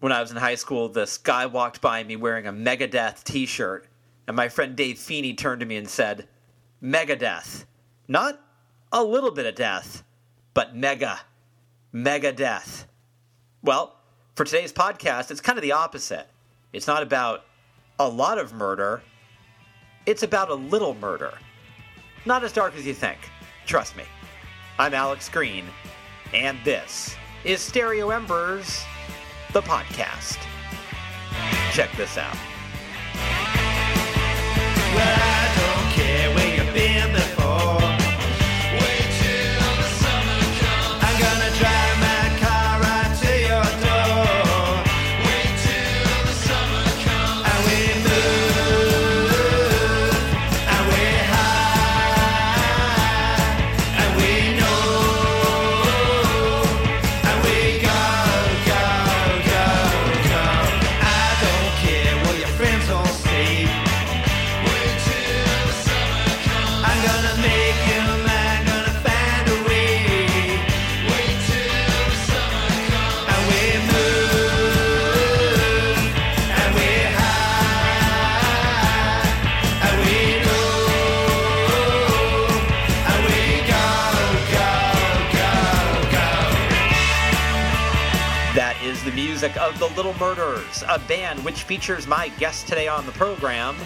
when I was in high school, this guy walked by me wearing a Megadeth t shirt, and my friend Dave Feeney turned to me and said, Megadeth. Not a little bit of death, but mega. Megadeth. Well, for today's podcast, it's kind of the opposite. It's not about a lot of murder, it's about a little murder. Not as dark as you think. Trust me. I'm Alex Green, and this is Stereo Embers the podcast. Check this out. Music of The Little Murders, a band which features my guest today on the program,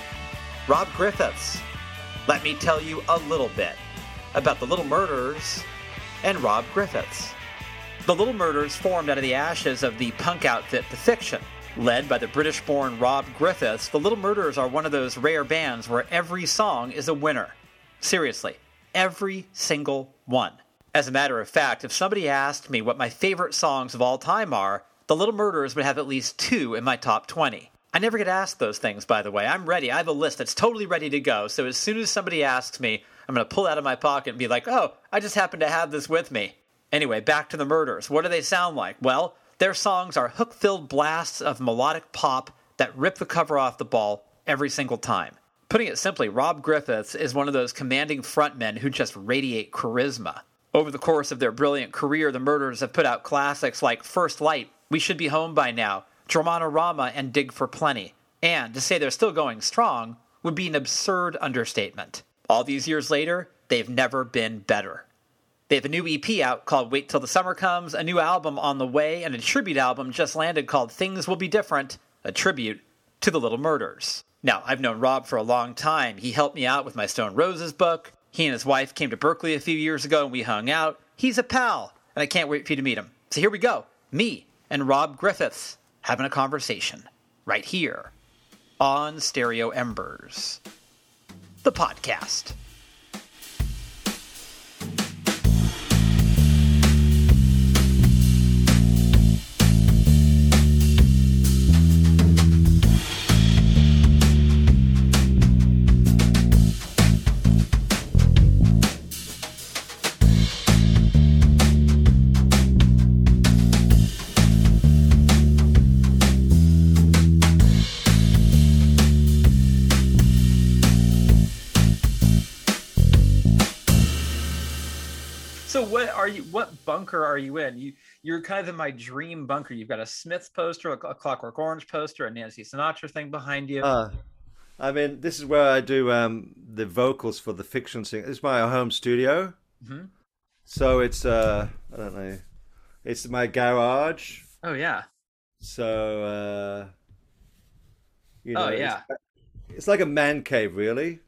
Rob Griffiths. Let me tell you a little bit about The Little Murders and Rob Griffiths. The Little Murders formed out of the ashes of the punk outfit The Fiction. Led by the British born Rob Griffiths, The Little Murders are one of those rare bands where every song is a winner. Seriously, every single one. As a matter of fact, if somebody asked me what my favorite songs of all time are, the Little Murderers would have at least two in my top 20. I never get asked those things, by the way. I'm ready. I have a list that's totally ready to go. So as soon as somebody asks me, I'm going to pull out of my pocket and be like, oh, I just happen to have this with me. Anyway, back to the murders. What do they sound like? Well, their songs are hook filled blasts of melodic pop that rip the cover off the ball every single time. Putting it simply, Rob Griffiths is one of those commanding frontmen who just radiate charisma. Over the course of their brilliant career, the Murders have put out classics like First Light, we should be home by now, Dramonorama, and Dig for Plenty. And to say they're still going strong would be an absurd understatement. All these years later, they've never been better. They have a new EP out called Wait Till the Summer Comes, a new album on the way, and a tribute album just landed called Things Will Be Different, a tribute to the Little Murders. Now, I've known Rob for a long time. He helped me out with my Stone Roses book. He and his wife came to Berkeley a few years ago and we hung out. He's a pal, and I can't wait for you to meet him. So here we go. Me and Rob Griffiths having a conversation right here on Stereo Embers, the podcast. Bunker are you in? You you're kind of in my dream bunker. You've got a Smiths poster, a, a Clockwork Orange poster, a Nancy Sinatra thing behind you. Uh, I mean, this is where I do um, the vocals for the fiction sing. Is my home studio. Mm-hmm. So it's uh, I don't know, it's my garage. Oh yeah. So uh, you oh, know, oh yeah. It's, it's like a man cave, really.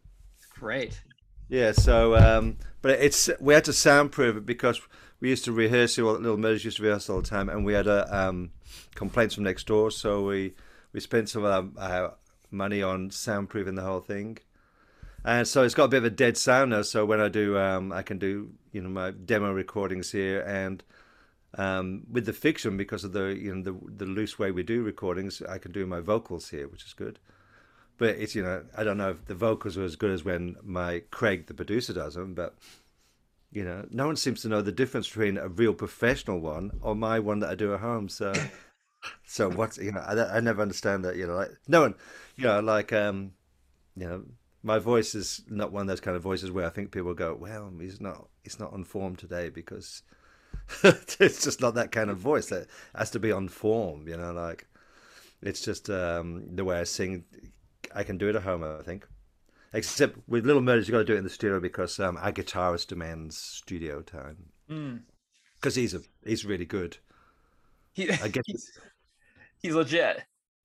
Great. Yeah. So um, but it's we had to soundproof it because we used to rehearse. All, little Murders used to rehearse all the time, and we had a um, complaints from next door, so we we spent some of our, our money on soundproofing the whole thing. And so it's got a bit of a dead sound now. So when I do, um, I can do you know my demo recordings here, and um, with the fiction because of the you know the the loose way we do recordings, I can do my vocals here, which is good but it's you know I don't know if the vocals are as good as when my Craig the producer does them, but you know no one seems to know the difference between a real professional one or my one that I do at home. So so what's you know I, I never understand that you know like no one you know like um you know my voice is not one of those kind of voices where I think people go well he's not he's not on form today because it's just not that kind of voice. That has to be on form, you know. Like it's just um, the way I sing. I can do it at home, I think. Except with Little Murders, you've got to do it in the studio because um, our guitarist demands studio time. Because he's a he's really good. He, I guess he's, he's legit.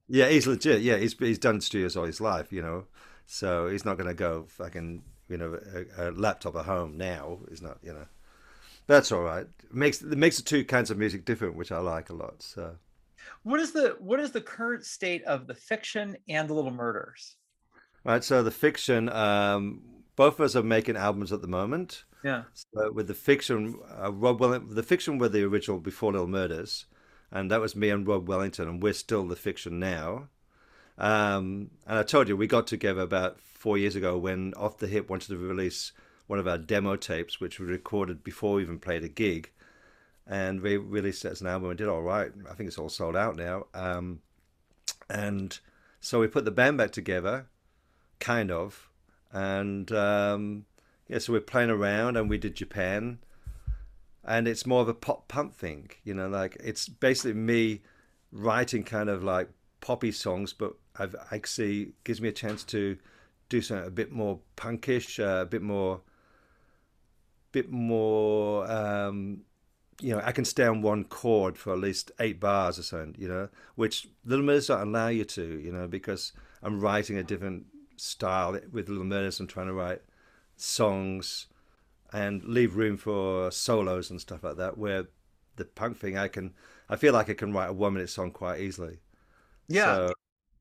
Yeah, he's legit. Yeah, he's he's done studios all his life, you know. So he's not going to go fucking you know a, a, laptop at home now. He's not, you know. That's all right. It makes it makes the two kinds of music different, which I like a lot. So, what is the what is the current state of the fiction and the Little Murders? Right. So the fiction, um, both of us are making albums at the moment. Yeah. So with the fiction, uh, Rob Wellington, the fiction were the original before Little Murders, and that was me and Rob Wellington, and we're still the fiction now. Um, and I told you we got together about four years ago when Off the Hip wanted to release one of our demo tapes, which we recorded before we even played a gig, and we released it as an album and did all right. I think it's all sold out now. Um, and so we put the band back together, kind of, and um, yeah, so we're playing around, and we did Japan, and it's more of a pop punk thing, you know, like it's basically me writing kind of like poppy songs, but I've actually gives me a chance to do something a bit more punkish, uh, a bit more, bit more. Um, you know, I can stay on one chord for at least eight bars or something. You know, which Little Murders allow you to. You know, because I'm writing a different style with Little. I'm trying to write songs and leave room for solos and stuff like that. Where the punk thing, I can, I feel like I can write a one minute song quite easily. Yeah. So,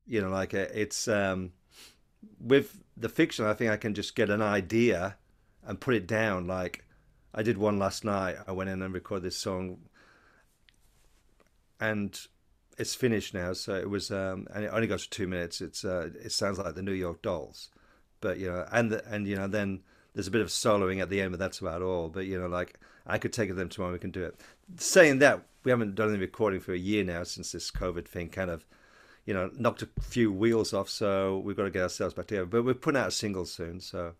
you know, like it's um, with the fiction, I think I can just get an idea and put it down. Like I did one last night. I went in and recorded this song, and it's finished now. So it was, um, and it only goes for two minutes. It's uh, it sounds like the New York Dolls, but you know, and the, and you know, then there's a bit of soloing at the end, but that's about all. But you know, like I could take it them tomorrow. We can do it. Saying that, we haven't done any recording for a year now since this COVID thing kind of you know, knocked a few wheels off, so we've got to get ourselves back together. But we're putting out a single soon, so.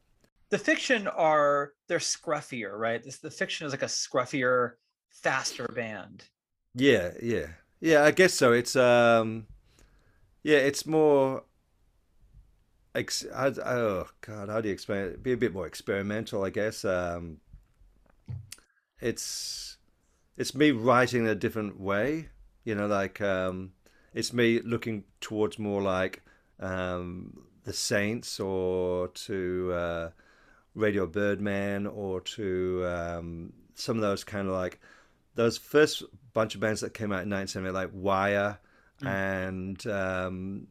The fiction are they're scruffier, right? This, the fiction is like a scruffier, faster band. Yeah, yeah, yeah. I guess so. It's um, yeah, it's more. Ex- oh God, how do you explain it? Be a bit more experimental, I guess. Um, it's it's me writing in a different way, you know, like um it's me looking towards more like um, the Saints or to uh, Radio Birdman or to um, some of those kind of like those first bunch of bands that came out in 1970, like Wire mm. and um,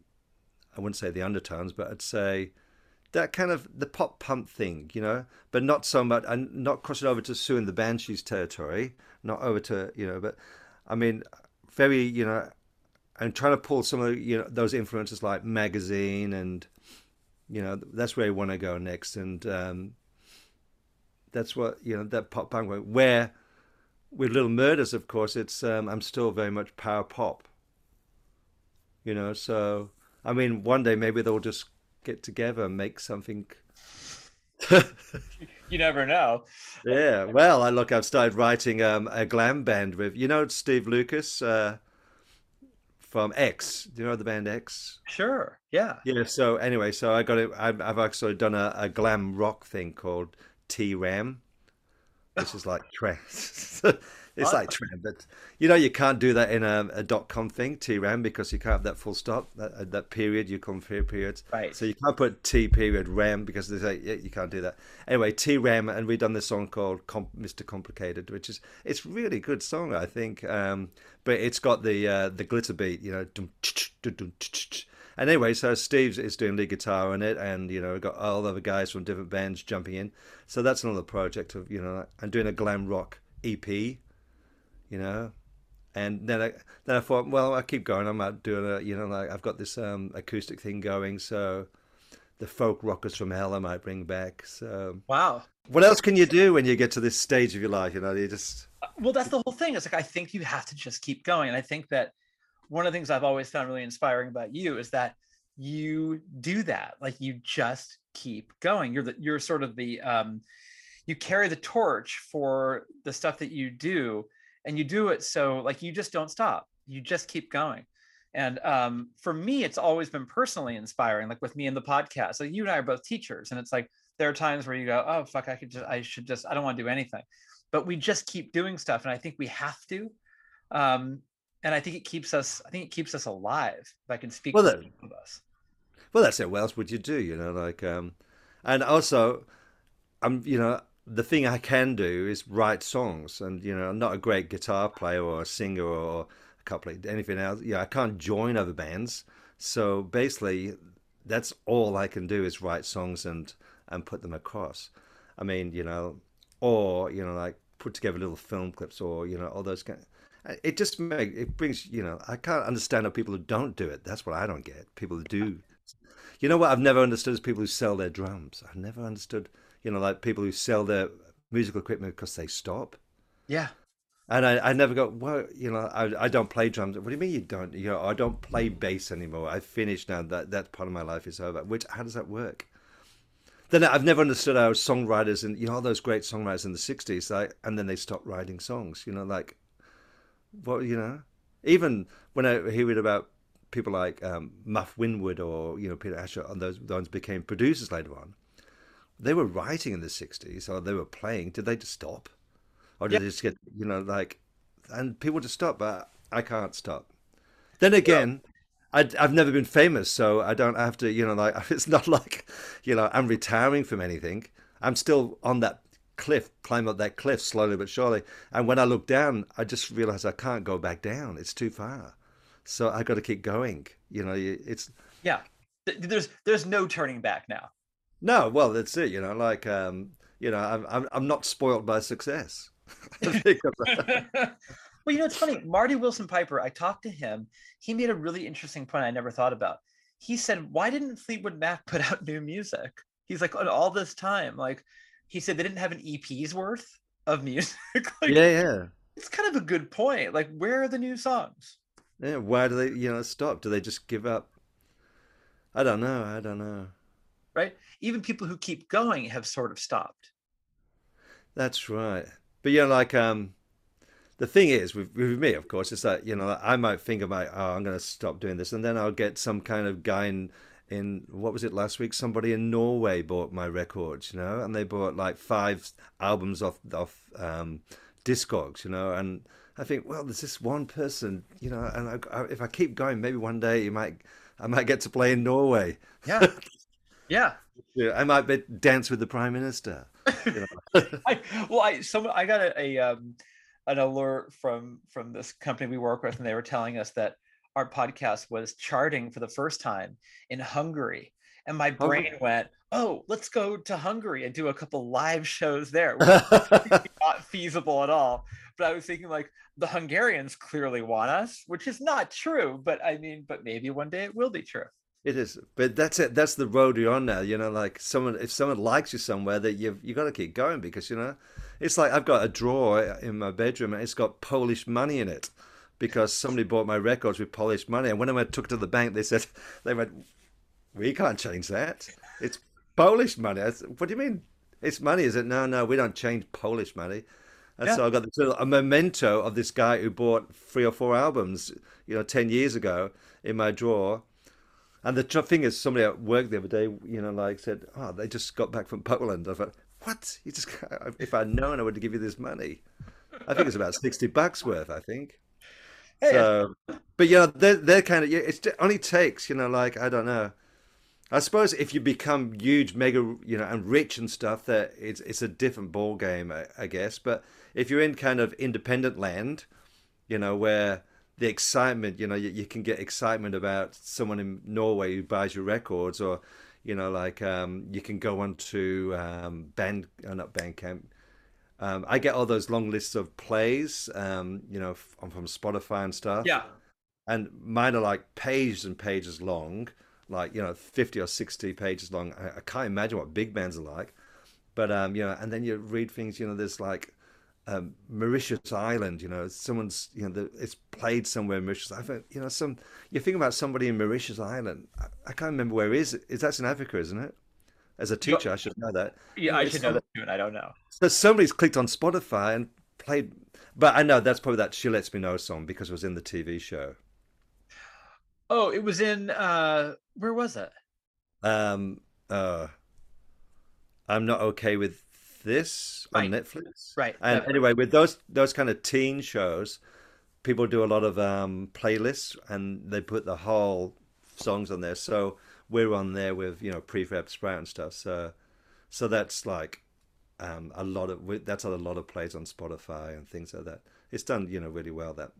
I wouldn't say the Undertones, but I'd say that kind of the pop punk thing, you know, but not so much, and not crossing over to Siouxsie and the Banshees territory, not over to, you know, but I mean, very, you know, and trying to pull some of you know those influences like magazine and you know that's where I want to go next and um, that's what you know that pop punk went where with little murders of course it's um, I'm still very much power pop you know so I mean one day maybe they'll just get together and make something you never know yeah well I look I've started writing um, a glam band with you know Steve Lucas uh, from X. Do you know the band X? Sure. Yeah. Yeah. So anyway, so I got it. I've, I've actually done a, a glam rock thing called T Ram, which is like trance. it's like trance, but you know you can't do that in a, a dot com thing T Ram because you can't have that full stop that uh, that period you compare periods. Right. So you can't put T period Ram because they say yeah, you can't do that. Anyway, T Ram, and we've done this song called Com- Mr. Complicated, which is it's really good song I think. Um, but it's got the uh, the glitter beat, you know. And anyway, so Steve is doing lead guitar on it, and you know, we've got all the other guys from different bands jumping in. So that's another project of you know, I'm doing a glam rock EP, you know. And then I then I thought, well, I keep going. I'm out doing a, you know, like I've got this um, acoustic thing going, so the folk rockers from hell I might bring back. So wow, what else can you do when you get to this stage of your life? You know, you just well that's the whole thing it's like i think you have to just keep going and i think that one of the things i've always found really inspiring about you is that you do that like you just keep going. You're the you're sort of the um you carry the torch for the stuff that you do and you do it so like you just don't stop. You just keep going. And um, for me it's always been personally inspiring like with me in the podcast. So you and i are both teachers and it's like there are times where you go oh fuck i could just i should just i don't want to do anything. But we just keep doing stuff and i think we have to um, and i think it keeps us i think it keeps us alive if i can speak well, that, of us well that's it what else would you do you know like um and also i'm you know the thing I can do is write songs, and you know, I'm not a great guitar player or a singer or a couple of anything else. Yeah, I can't join other bands, so basically, that's all I can do is write songs and and put them across. I mean, you know, or you know, like put together little film clips, or you know, all those kind. It just make it brings you know. I can't understand how people who don't do it. That's what I don't get. People who do. You know what I've never understood is people who sell their drums. I've never understood you know, like people who sell their musical equipment because they stop. Yeah. And I, I never go, well, you know, I, I don't play drums. What do you mean you don't? You know, I don't play bass anymore. I've finished now. That that part of my life is over. Which how does that work? Then I've never understood how songwriters and you know all those great songwriters in the '60s, like, and then they stopped writing songs. You know, like, what you know, even when I hear it about people like um, Muff Winwood or you know Peter Asher, and those ones became producers later on they were writing in the 60s or they were playing. Did they just stop? Or did yep. they just get you know like and people just stop but i can't stop. Then again I, have never been famous so i don't have to you know like it's not like you know i'm retiring from anything. I'm still on that cliff climb up that cliff slowly but surely and when i look down i just realize i can't go back down it's too far so i got to keep going you know it's yeah there's there's no turning back now no, well, that's it. You know, like um, you know, I'm I'm I'm not spoiled by success. well, you know, it's funny. Marty Willson Piper. I talked to him. He made a really interesting point I never thought about. He said, "Why didn't Fleetwood Mac put out new music?" He's like, "On all this time, like." He said they didn't have an EP's worth of music. like, yeah, yeah. It's kind of a good point. Like, where are the new songs? Yeah, why do they, you know, stop? Do they just give up? I don't know. I don't know right? Even people who keep going have sort of stopped. That's right. But you know, like um, the thing is with, with me, of course, is that you know I might think about oh I'm going to stop doing this, and then I'll get some kind of guy in in what was it last week? Somebody in Norway bought my records, you know, and they bought like five albums off off um, Discogs, you know, and I think, well, there's this one person, you know, and I, I, if I keep going, maybe one day you might I might get to play in Norway. Yeah. Yeah. I might be dance with the prime minister. You know? I, well, I some I got a, a um, an alert from from this company we work with, and they were telling us that our podcast was charting for the first time in Hungary, and my brain went, "Oh, let's go to Hungary and do a couple live shows there." not feasible at all. But I was thinking, like, the Hungarians clearly want us, which is not true. But I mean, but maybe one day it will be true. It is, but that's it. That's the road you're on now. You know, like someone, if someone likes you somewhere, that you've you got to keep going because you know, it's like I've got a drawer in my bedroom and it's got Polish money in it because somebody bought my records with Polish money, and when I went took it to the bank, they said they went, "We can't change that. It's Polish money." Said, what do you mean? It's money, is it? No, no, we don't change Polish money. And yeah. so I got this little, a memento of this guy who bought three or four albums, you know, ten years ago in my drawer and the thing is, somebody at work the other day, you know, like said, "Oh, they just got back from Poland." I thought, "What? You just? If I'd known, I would have give you this money." I think it's about sixty bucks worth. I think. So, but you know, they're they're kind of. It only takes, you know, like I don't know. I suppose if you become huge, mega, you know, and rich and stuff, that it's it's a different ball game, I, I guess. But if you're in kind of independent land, you know, where the excitement, you know, you, you, can get excitement about someone in Norway who buys your records, or you know, like um, you can go on to um, band, uh, not Bandcamp. Um, I get all those long lists of plays, um, you know, from, from Spotify and stuff. Yeah. And mine are like pages and pages long, like you know, fifty or sixty pages long. I, I can't imagine what big bands are like, but um, you know, and then you read things, you know, there's like um, Mauritius Island. You know, someone's you know the, it's played somewhere in Mauritius. I think you know some. You think about somebody in Mauritius Island. I, I can't remember where it is. Is that's in Africa, isn't it? As a teacher, I should know that. Yeah, I should know that too, and I don't know. So somebody's clicked on Spotify and played. But I know that's probably that "She Lets Me Know" song because it was in the TV show. Oh, it was in uh where was it? Um, uh, I'm not okay with this Right. on Netflix. Right. And that- anyway, with those those kind of teen shows, people do a lot of um, playlists and they put the whole songs on there. So we're on there with you know prefab sprout and stuff. So so that's like um, a lot of that's a lot of plays on Spotify and things like that. It's done you know really well. That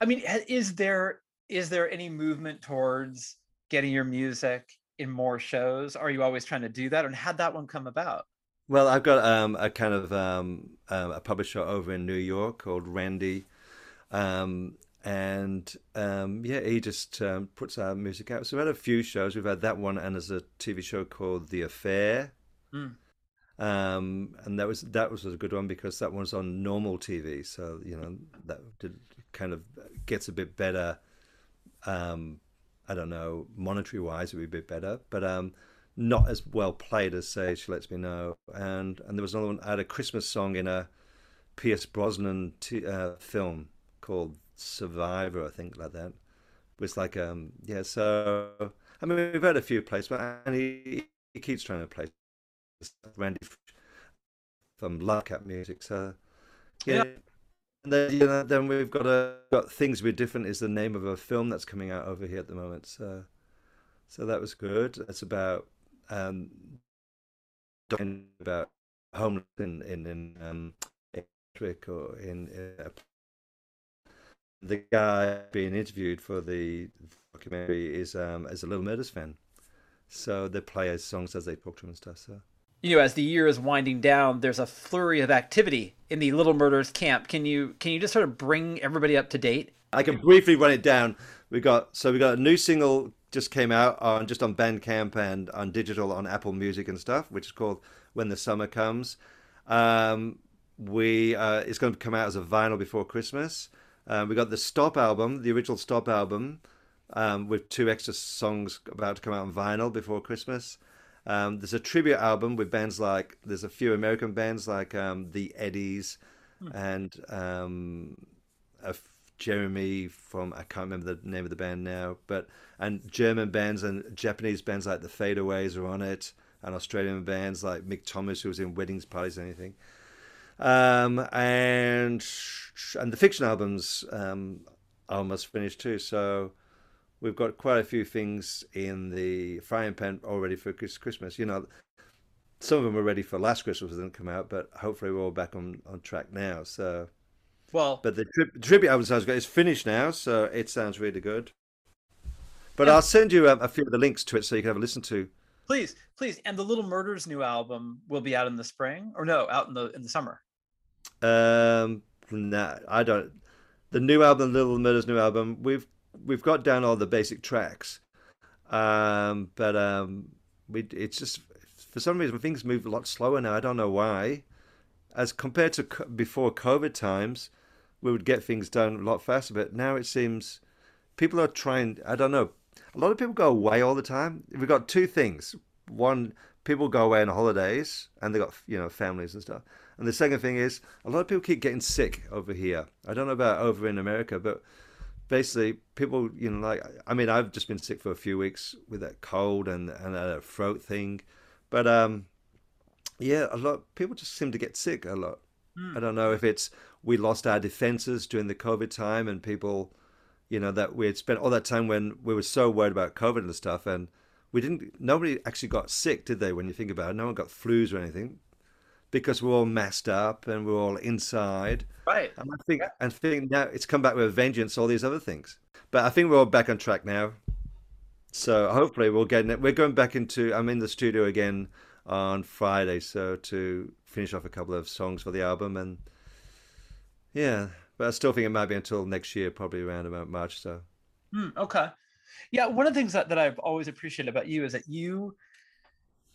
I mean, is there is there any movement towards getting your music in more shows? Are you always trying to do that? And how'd that one come about? Well, I've got um, a kind of um, um, a publisher over in New York called Randy, um, and um, yeah, he just um, puts our music out. So we've had a few shows. We've had that one, and there's a TV show called The Affair, Mm. um, and that was that was a good one because that one's on normal TV. So you know that did, kind of gets a bit better. Um, I don't know, monetary wise, it would be a bit better, but um, not as well played as say she lets me know and and there was another one i had a christmas song in a pierce brosnan t- uh, film called survivor i think like that it was like um yeah so i mean we've had a few placements and he, he keeps trying to play randy from love cat music so yeah, Yeah. And then, you know, then we've got a got things be different is the name of a film that's coming out over here at the moment so so that was good. It's about um, about homeless in in in um, in Ipswich or in uh, the guy being interviewed for the documentary is um is a Little Murders fan, so they play his songs as they talk to him and stuff. So You know, as the year is winding down, there's a flurry of activity in the Little Murders camp. Can you can you just sort of bring everybody up to date? I can briefly run it down. We got so we got a new single just came out on just on Bandcamp and on digital on Apple Music and stuff, which is called "When the Summer Comes." Um, we uh, it's going to come out as a vinyl before Christmas. Um, we got the Stop album, the original Stop album, um, with two extra songs about to come out on vinyl before Christmas. Um, there's a tribute album with bands like there's a few American bands like um, the Eddies and um, f- Jeremy from I can't remember the name of the band now, but and German bands and Japanese bands like the Fadeaways are on it, and Australian bands like Mick Thomas who was in weddings, parties, and anything. Um, and and the fiction albums um, are almost finished too. So we've got quite a few things in the frying pan already for Christmas. You know, some of them were ready for last Christmas, didn't come out, but hopefully we're all back on, on track now. So, Well, but the tri- tribute album sounds good. It's finished now, so it sounds really good. But Yeah. I'll send you um, a few of the links to it so you can have a listen to. please, please. And the Little Murders new album will be out in the spring, or no, out in the in the summer. Um, nah, I don't. The new album, Little Murders new album, we've we've got down all the basic tracks, um, but um, we it's just for some reason things move a lot slower now. I don't know why, as compared to before COVID times, we would get things done a lot faster. But now it seems people are trying. I don't know. A lot of people go away all the time. We've got two things. One, people go away on holidays and they got you know families and stuff. And the second thing is a lot of people keep getting sick over here. I don't know about over in America, but basically people you know like I mean I've just been sick for a few weeks with that cold and and a throat thing, but um yeah a lot people just seem to get sick a lot. Hmm. I don't know if it's we lost our defenses during the COVID time and people you know that we had spent all that time when we were so worried about COVID and stuff and we didn't nobody actually got sick did they when you think about it? No one got flus or anything because we're all messed up and we're all inside. Right. and I think and think now it's come back with a vengeance all these other things. But I think we're all back on track now. So hopefully we'll get it we're going back into I'm in the studio again on Friday so to finish off a couple of songs for the album and yeah but I still think it might be until next year probably around about March so. Hmm, okay. Yeah, one of the things that, that I've always appreciated about you is that you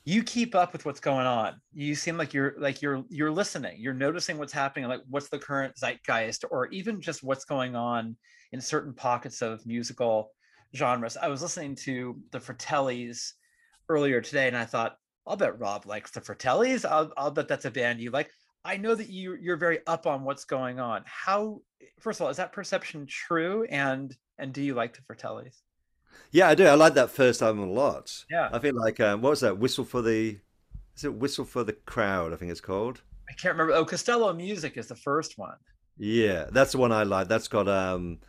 you keep up with what's going on. You seem like you're like you're you're listening. You're noticing what's happening, like what's the current zeitgeist, or even just what's going on in certain pockets of musical genres. I was listening to the Fratellis earlier today, and I thought, I'll bet Rob likes the Fratellis. I'll, I'll bet that's a band you like. I know that you you're very up on what's going on. How first of all, is that perception true? And and do you like the Fratellis? Yeah, I do. I like that first album a lot. Yeah. I feel like um, what was that? Whistle for the is it Whistle for the Crowd? I think it's called. I can't remember. Oh, Costello Music is the first one. Yeah, that's the one I like. That's got um,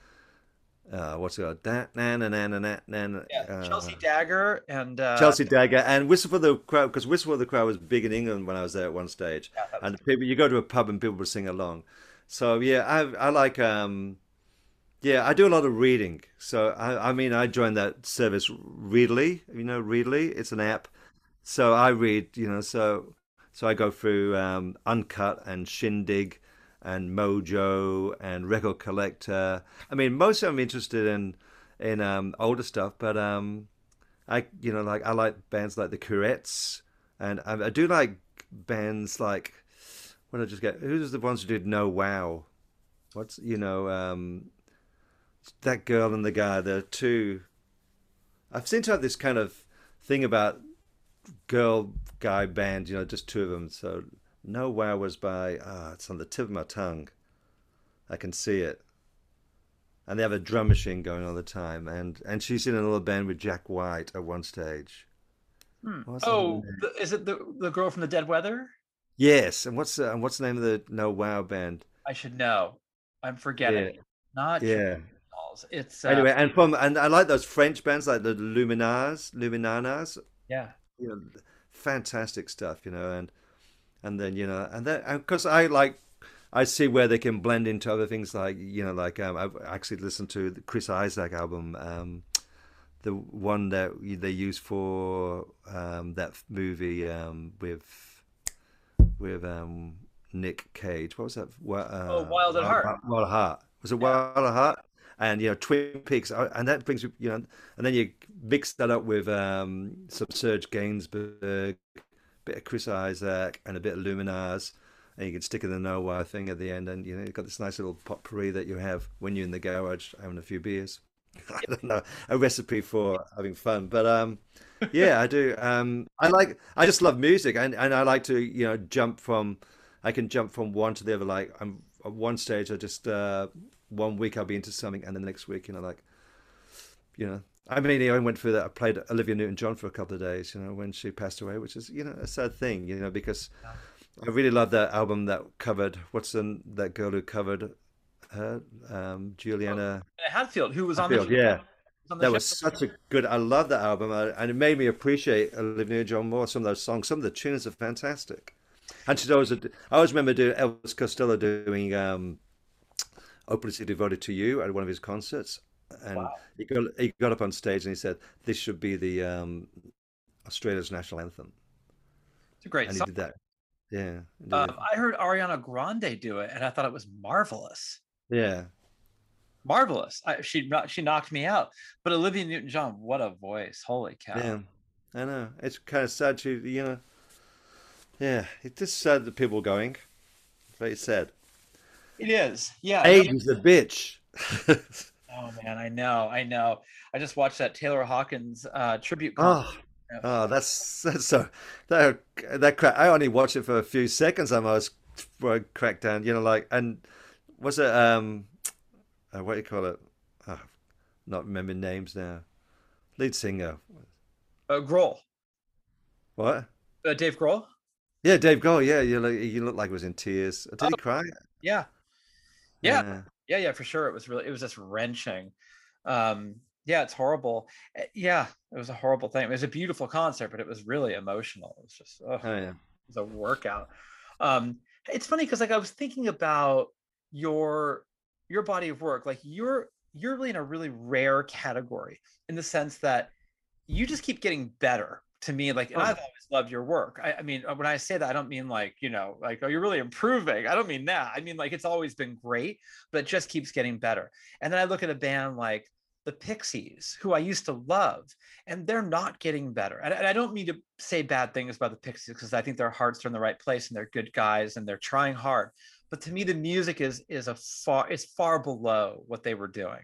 uh, what's it called? Da, na, na, na, na, na, na, Yeah, uh, Chelsea Dagger and uh, Chelsea Dagger and Whistle for the Crowd because Whistle for the Crowd was big in England when I was there at one stage, Yeah, and people you go to a pub and people would sing along. So yeah, I I like um, yeah, I do a lot of reading. So I I mean I joined that service Readly, you know Readly, it's an app. So I read, you know, so so I go through um, Uncut and Shindig and Mojo and Record Collector. I mean, most of them I'm interested in in um, older stuff, but um, I you know like I like bands like the Courettes, and I, I do like bands like what did I just get? Who's the ones who did No Wow? What's you know um, that girl and the guy? The two. I've seem to have this kind of thing about girl guy band, you know, just two of them. So No Wow was by ah, it's on the tip of my tongue. I can see it. And they have a drum machine going all the time, and and she's in another band with Jack White at one stage. Hmm. What's Oh, the, is it the the girl from the Dead Weather? Yes, and what's uh, and what's the name of the No Wow band? I should know. I'm forgetting. Yeah. Not Yeah. Dolls. It's uh, Anyway, and from and I like those French bands like the Luminars, Luminanas. Yeah. You know, fantastic stuff. You know, and and then you know, and then because I like, I see where they can blend into other things like you know, like um, I've actually listened to the Chris Isaak album, um, the one that they use for um, that movie um, with with um, Nick Cage. What was that? Uh, Oh, Wild at Heart. Wild at Heart. Was it Yeah. Wild at Heart? And you know, Twin Peaks, uh, and that brings you know, and then you mix that up with um, some Serge Gainsbourg, a bit of Chris Isaak, and a bit of Luminars, and you can stick in the No Wire thing at the end, and you know, you've got this nice little potpourri that you have when you're in the garage having a few beers. I don't know, a recipe for having fun, but um, yeah, I do. Um, I like, I just love music, and and I like to you know jump from, I can jump from one to the other. Like I'm at one stage, I just uh, one week I'll be into something, and then the next week, you know, like, you know, I mean, I went through that. I played Olivia Newton-John for a couple of days, you know, when she passed away, which is you know a sad thing, you know, because I really love that album that covered what's the that girl who covered her, um, Juliana. And Hatfield, who was on Hatfield, the yeah. on the That show. was such a good. I love that album, uh, and it made me appreciate Olivia Newton John more. Some of those songs, some of the tunes are fantastic. And she's always. I always remember doing Elvis Costello doing um, "Hopelessly Devoted to You" at one of his concerts, and Wow. he got he got up on stage and he said, "This should be the um, Australia's national anthem," It's a great and he song. did that. Yeah, he did Um. I heard Ariana Grande do it, and I thought it was marvelous. yeah. Marvelous. I, she she knocked me out. But Olivia Newton-John, what a voice! Holy cow! Yeah, I know. It's kind of sad to you know. Yeah, it's just sad that people are going. Very sad. It is. Yeah. Age is a bitch. Oh man, I know. I know. I just watched that Taylor Hawkins uh, tribute. concert. oh, oh, that's that's so that that crack. I only watched it for a few seconds. I cracked down. You know, like and was it um, uh, what do you call it? Oh, not remembering names now. Lead singer. Uh, Grohl. What? Uh, Dave Grohl. Yeah, Dave Grohl. Yeah, you look you look like he was in tears. Did he Oh. cry? Yeah. Yeah. Yeah. Yeah. For sure. It was really. It was just wrenching. Um, yeah. It's horrible. Uh, Yeah. It was a horrible thing. It was a beautiful concert, but it was really emotional. It was just. ugh. Oh yeah. it was a workout. Um, it's funny because like I was thinking about your your body of work. Like you're you're really in a really rare category in the sense that you just keep getting better to me. Like, Oh. I've always loved your work. I, I mean, uh, when I say that, I don't mean like you know, like oh, you're really improving. I don't mean that. I mean like it's always been great, but it just keeps getting better. And then I look at a band like the Pixies, who I used to love, and they're not getting better. And, and I don't mean to say bad things about the Pixies because I think their hearts are in the right place and they're good guys and they're trying hard. But to me, the music is is a far is far below what they were doing.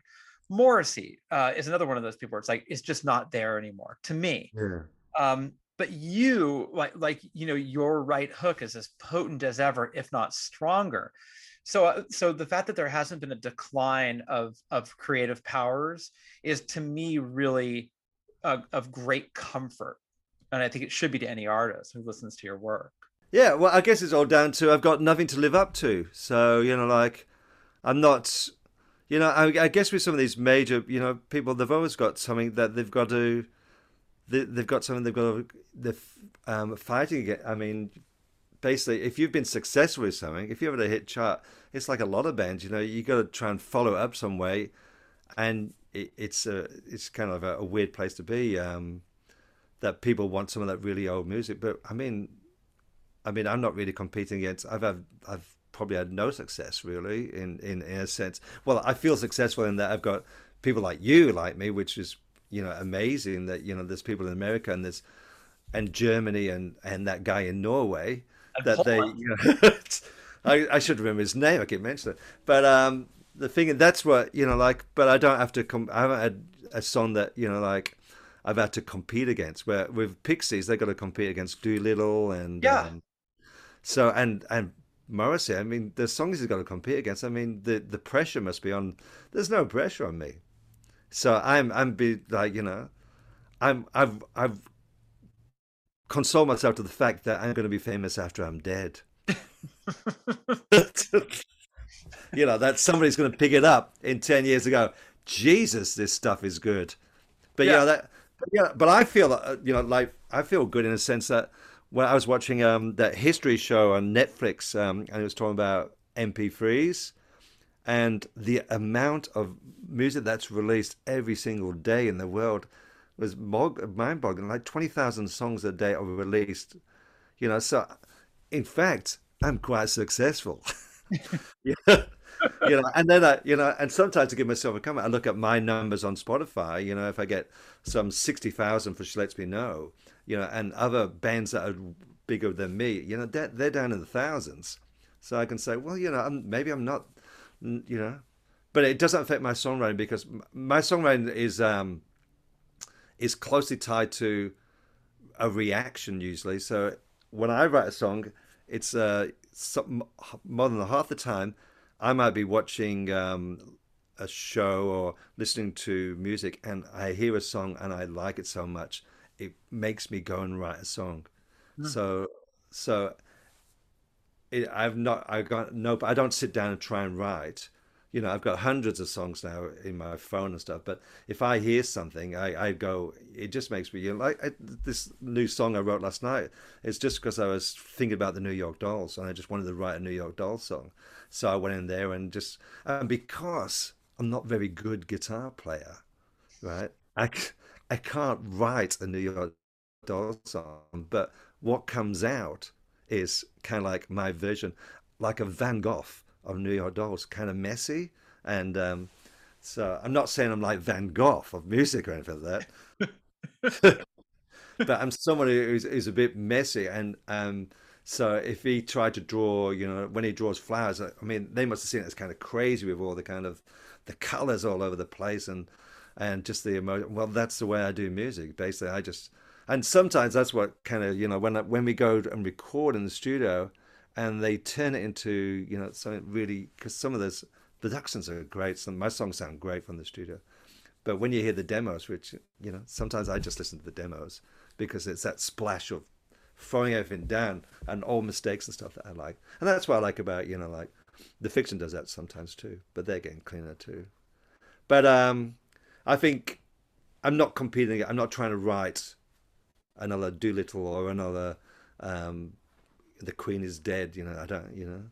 Morrissey uh, is another one of those people where it's like it's just not there anymore to me. Yeah. Um, but you like like you know your right hook is as potent as ever if not stronger. So uh, so the fact that there hasn't been a decline of of creative powers is to me really of great comfort and i think it should be to any artist who listens to your work. Yeah well i guess it's all down to i've got nothing to live up to. So you know like i'm not you know I, I guess with some of these major you know people they've always got something that they've got to they, have got something they've got to they're um, fighting against. I mean basically if you've been successful with something if you a hit chart it's like a lot of bands you know you got to try and follow up some way. And it, it's a it's kind of a, a weird place to be um, that people want some of that really old music. But i mean i mean i'm not really competing against i've had, i've probably had no success really in, in in a sense. Well i feel successful in that i've got people like you like me which is you know amazing that you know there's people in america and there's and germany and and that guy in norway and that Poland. they you know I, I should remember his name. I keep mentioning it, but um, the thing that's what you know, like. But I don't have to. Com- I haven't had a song that you know, like. I've had to compete against. Where with Pixies, they got to compete against Doolittle and yeah. Um, so and and Morrissey. I mean, the songs he's got to compete against. I mean, the the pressure must be on. There's no pressure on me. So I'm I'm be like you know, I'm I've I've consoled myself to the fact that I'm going to be famous after I'm dead. you know that somebody's going to pick it up in 10 years ago jesus this stuff is good but yeah. you know that but, yeah but i feel uh, you know like i feel good in a sense that when i was watching um that history show on netflix um and it was talking about mp3s and the amount of music that's released every single day in the world was mind-boggling like 20,000 songs a day are released you know so in fact i'm quite successful you know, and then I, you know, and sometimes to give myself a comment, I look at my numbers on Spotify. You know, if I get some sixty thousand for "She Lets Me Know," you know, and other bands that are bigger than me, you know, they're, they're down in the thousands. So I can say, well, you know, I'm, maybe I'm not, you know, but it doesn't affect my songwriting because my songwriting is um is closely tied to a reaction usually. So when I write a song, it's uh some, more than half the time, I might be watching um, a show or listening to music, and I hear a song and I like it so much, it makes me go and write a song. Mm. So, so it, I've not, I've got no, I don't sit down and try and write you know, I've got hundreds of songs now in my phone and stuff. But if I hear something, I, I go, it just makes me, you know, like I, this new song I wrote last night. It's just because I was thinking about the New York Dolls and I just wanted to write a New York Dolls song. So I went in there and just, and because I'm not very good guitar player, right? I, I can't write a New York Dolls song, but what comes out is kind of like my vision, like a Van Gogh of New York Dolls, kind of messy. And um, so I'm not saying I'm like Van Gogh of music or anything like that. but I'm somebody who's, who's a bit messy. And um, so if he tried to draw, you know, when he draws flowers, I mean, they must have seen it as kind of crazy with all the kind of the colors all over the place and and just the emotion. Well, that's the way I do music. Basically, I just and sometimes that's what kind of you know when when we go and record in the studio, and they turn it into you know something really because some of those productions are great. Some my songs sound great from the studio, but when you hear the demos, which you know sometimes I just listen to the demos because it's that splash of throwing everything down and all mistakes and stuff that I like, and that's what I like about you know like the fiction does that sometimes too, but they're getting cleaner too. But um, I think I'm not competing. I'm not trying to write another Doolittle or another um, the queen is dead you know i don't you know.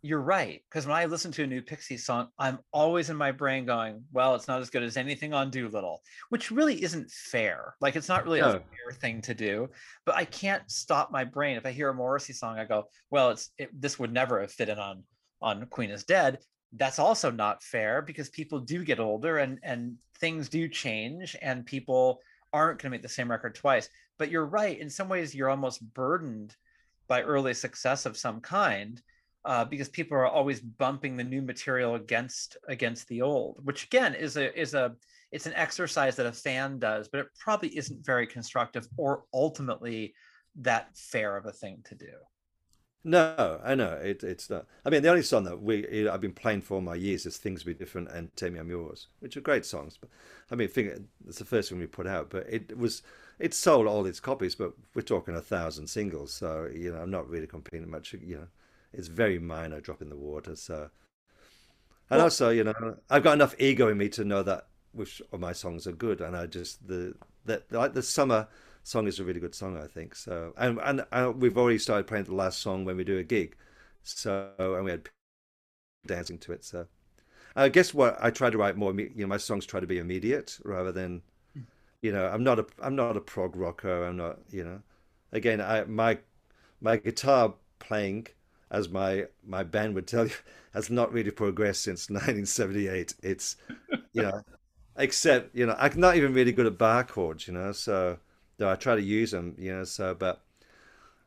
You're right because when i listen to a new pixie song i'm always in my brain going well it's not as good as anything on doolittle which really isn't fair like it's not really no. a fair thing to do but i can't stop my brain. If i hear a morrissey song i go well it's it, this would never have fit in on on queen is dead. That's also not fair because people do get older and and things do change and people aren't going to make the same record twice but you're right in some ways you're almost burdened by early success of some kind uh, because people are always bumping the new material against against the old which again is a is a it's an exercise that a fan does, but it probably isn't very constructive or ultimately that fair of a thing to do. No, I know it, it's not. I mean, the only song that we I've been playing for my years is "Things Be Different" and "Tell Me I'm Yours," which are great songs. But I mean, think it's the first one we put out, but it was it sold all its copies, but we're talking a thousand singles, so you know, I'm not really competing much. You know, it's very minor drop in the water. So, and well, also, you know, I've got enough ego in me to know that which of my songs are good, and I just the that like the summer song is a really good song, I think. So, and and, and we've already started playing the last song when we do a gig, so and we had dancing to it. So, I guess what I try to write more, you know, my songs try to be immediate rather than, hmm. you know, I'm not a I'm not a prog rocker. I'm not, you know, again, I my my guitar playing as my my band would tell you, has not really progressed since 1978. It's, you know, except you know, I'm not even really good at bar chords, you know. So though I try to use them, you know. So, but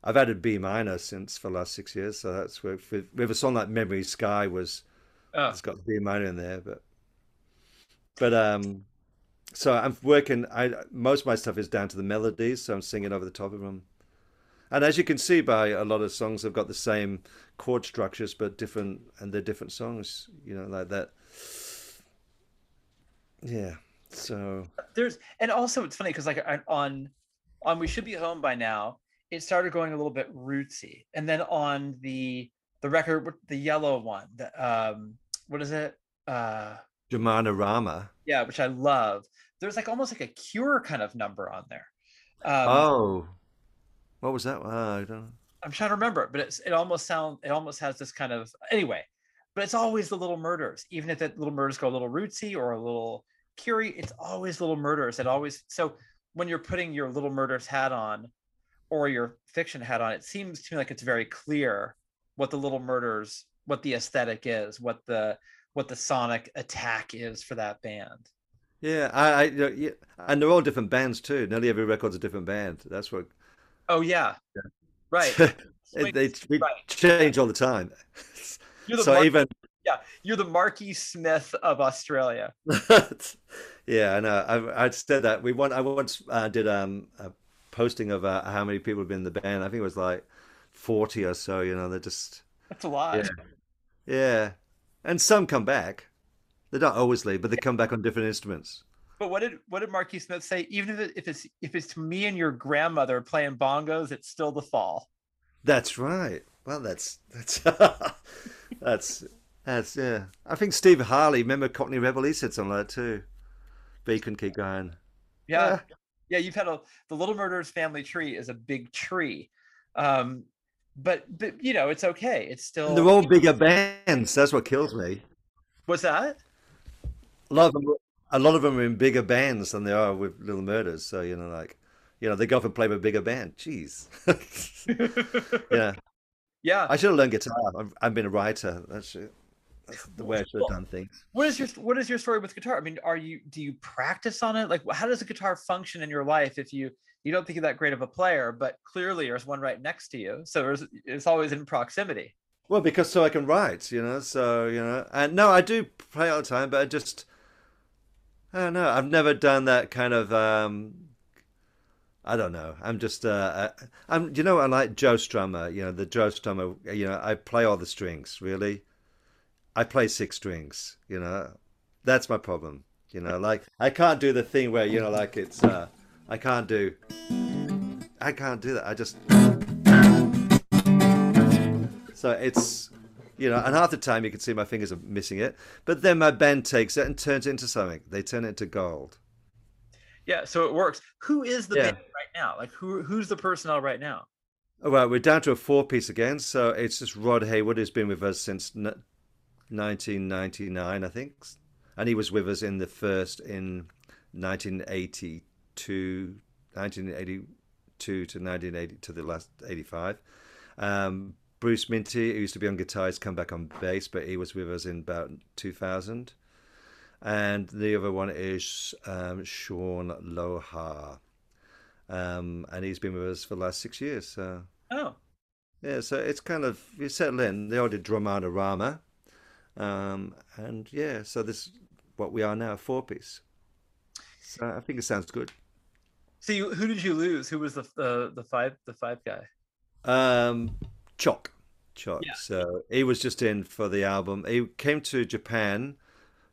I've added B minor since for the last six years. So that's where with, with a song like Memory Sky was, oh. it's got B minor in there, but but um, so I'm working. I most of my stuff is down to the melodies, so I'm singing over the top of them. And as you can see by a lot of songs, have got the same chord structures, but different, and they're different songs, you know, like that. Yeah. So there's, and also it's funny because like on, on We Should Be Home by Now, it started going a little bit rootsy, and then on the the record, the yellow one, the um, what is it? Uh, Rama. Yeah, which I love. There's like almost like a Cure kind of number on there. Um, oh, what was that? Uh, I don't know. I'm trying to remember, but it's it almost sound it almost has this kind of anyway. But it's always the little murders, even if the little murders go a little rootsy or a little Curie, it's always little murders. It always so when you're putting your little murders hat on or your fiction hat on, it seems to me like it's very clear what the little murders, what the aesthetic is, what the what the sonic attack is for that band. Yeah, I, I yeah, and they're all different bands too. Nearly every record's a different band. That's what Oh yeah, yeah. right. they, they right. change all the time. so even yeah, you're the Marky Smith of Australia. yeah, I know. I I said that we want. I once uh, did um, a posting of uh, how many people have been in the band. I think it was like forty or so. You know, they're just that's a lot. Yeah, yeah. and some come back. They don't always leave, but they come back on different instruments. But what did what did Marky Smith say? Even if, if it's if it's me and your grandmother playing bongos, it's still the fall. That's right. Well, that's that's that's that's yeah. I think Steve Harley, remember Cockney Rebel, he said something like that too. Beacon keep going. Yeah. yeah. yeah. you've had a the Little Murders family tree is a big tree. Um but but you know, it's okay. It's still and they're all bigger bands. That's what kills me. What's that? A lot of them a lot of them are in bigger bands than they are with Little Murders. So you know, like, you know, they go off and play with a bigger band. Jeez. yeah. Yeah. I should have learned guitar. I've, I've been a writer. That's it. That's the way I should have done things. What is your What is your story with guitar? I mean, are you do you practice on it? Like, how does a guitar function in your life if you you don't think you're that great of a player, but clearly there's one right next to you, so it's, it's always in proximity. Well, because so I can write, you know. So you know, and no, I do play all the time, but I just I don't know. I've never done that kind of. Um, I don't know. I'm just. Uh, uh I'm. You know, I like Joe Strummer. You know, the Joe Strummer. You know, I play all the strings. Really, I play six strings. You know, that's my problem. You know, like I can't do the thing where you know, like it's. Uh, I can't do. I can't do that. I just. So it's you know, and half the time you can see my fingers are missing it. But then my band takes it and turns it into something. They turn it into gold. Yeah, so it works. Who is the yeah. band right now? Like who who's the personnel right now? Oh, well, we're down to a four piece again. So it's just Rod Haywood who's been with us since 1999, I think, and he was with us in the first in 1982, 1982 to 1980 to the last 85. Um, Bruce Minty, who used to be on guitar, has come back on bass, but he was with us in about 2000. And the other one is um, Sean Loha. Um, and he's been with us for the last six years. So. Oh. Yeah, so it's kind of, you settle in. They all did Dramana Rama. Um, and yeah, so this what we are now, a four piece. So I think it sounds good. So you, who did you lose? Who was the the the five the five guy? Um, Choc, Choc. Yeah. So he was just in for the album. He came to Japan,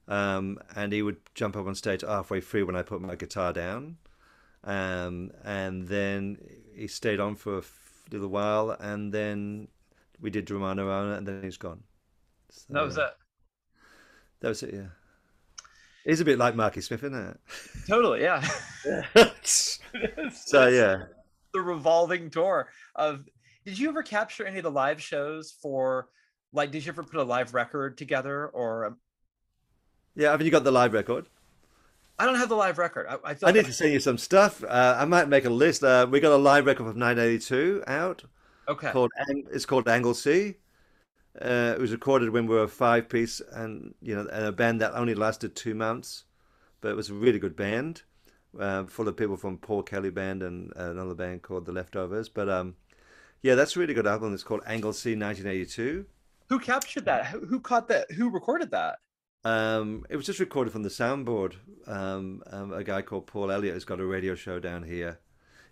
um, and he would jump up on stage halfway through when I put my guitar down, um, and then he stayed on for a little while, and then we did Our and then he's gone. So, That was it. That was it. Yeah. He's a bit like Marky Smith, isn't it? Totally, yeah. so yeah. the revolving door of. Did you ever capture any of the live shows for? Like, did you ever put a live record together, or um, Yeah, haven't you got the live record? I don't have the live record. I, I, I need to send you some stuff. Uh, I might make a list. Uh, we got a live record of 982 out okay. called it's called Anglesey. Uh, it was recorded when we were a five piece and you know and a band that only lasted two months, but it was a really good band, uh, full of people from Paul Kelly band and another band called The Leftovers. But um, yeah, that's a really good album. It's called Anglesey 1982. Who captured that? Who, who caught that? Who recorded that? Um, it was just recorded from the soundboard. Um, um, a guy called Paul Elliott has got a radio show down here.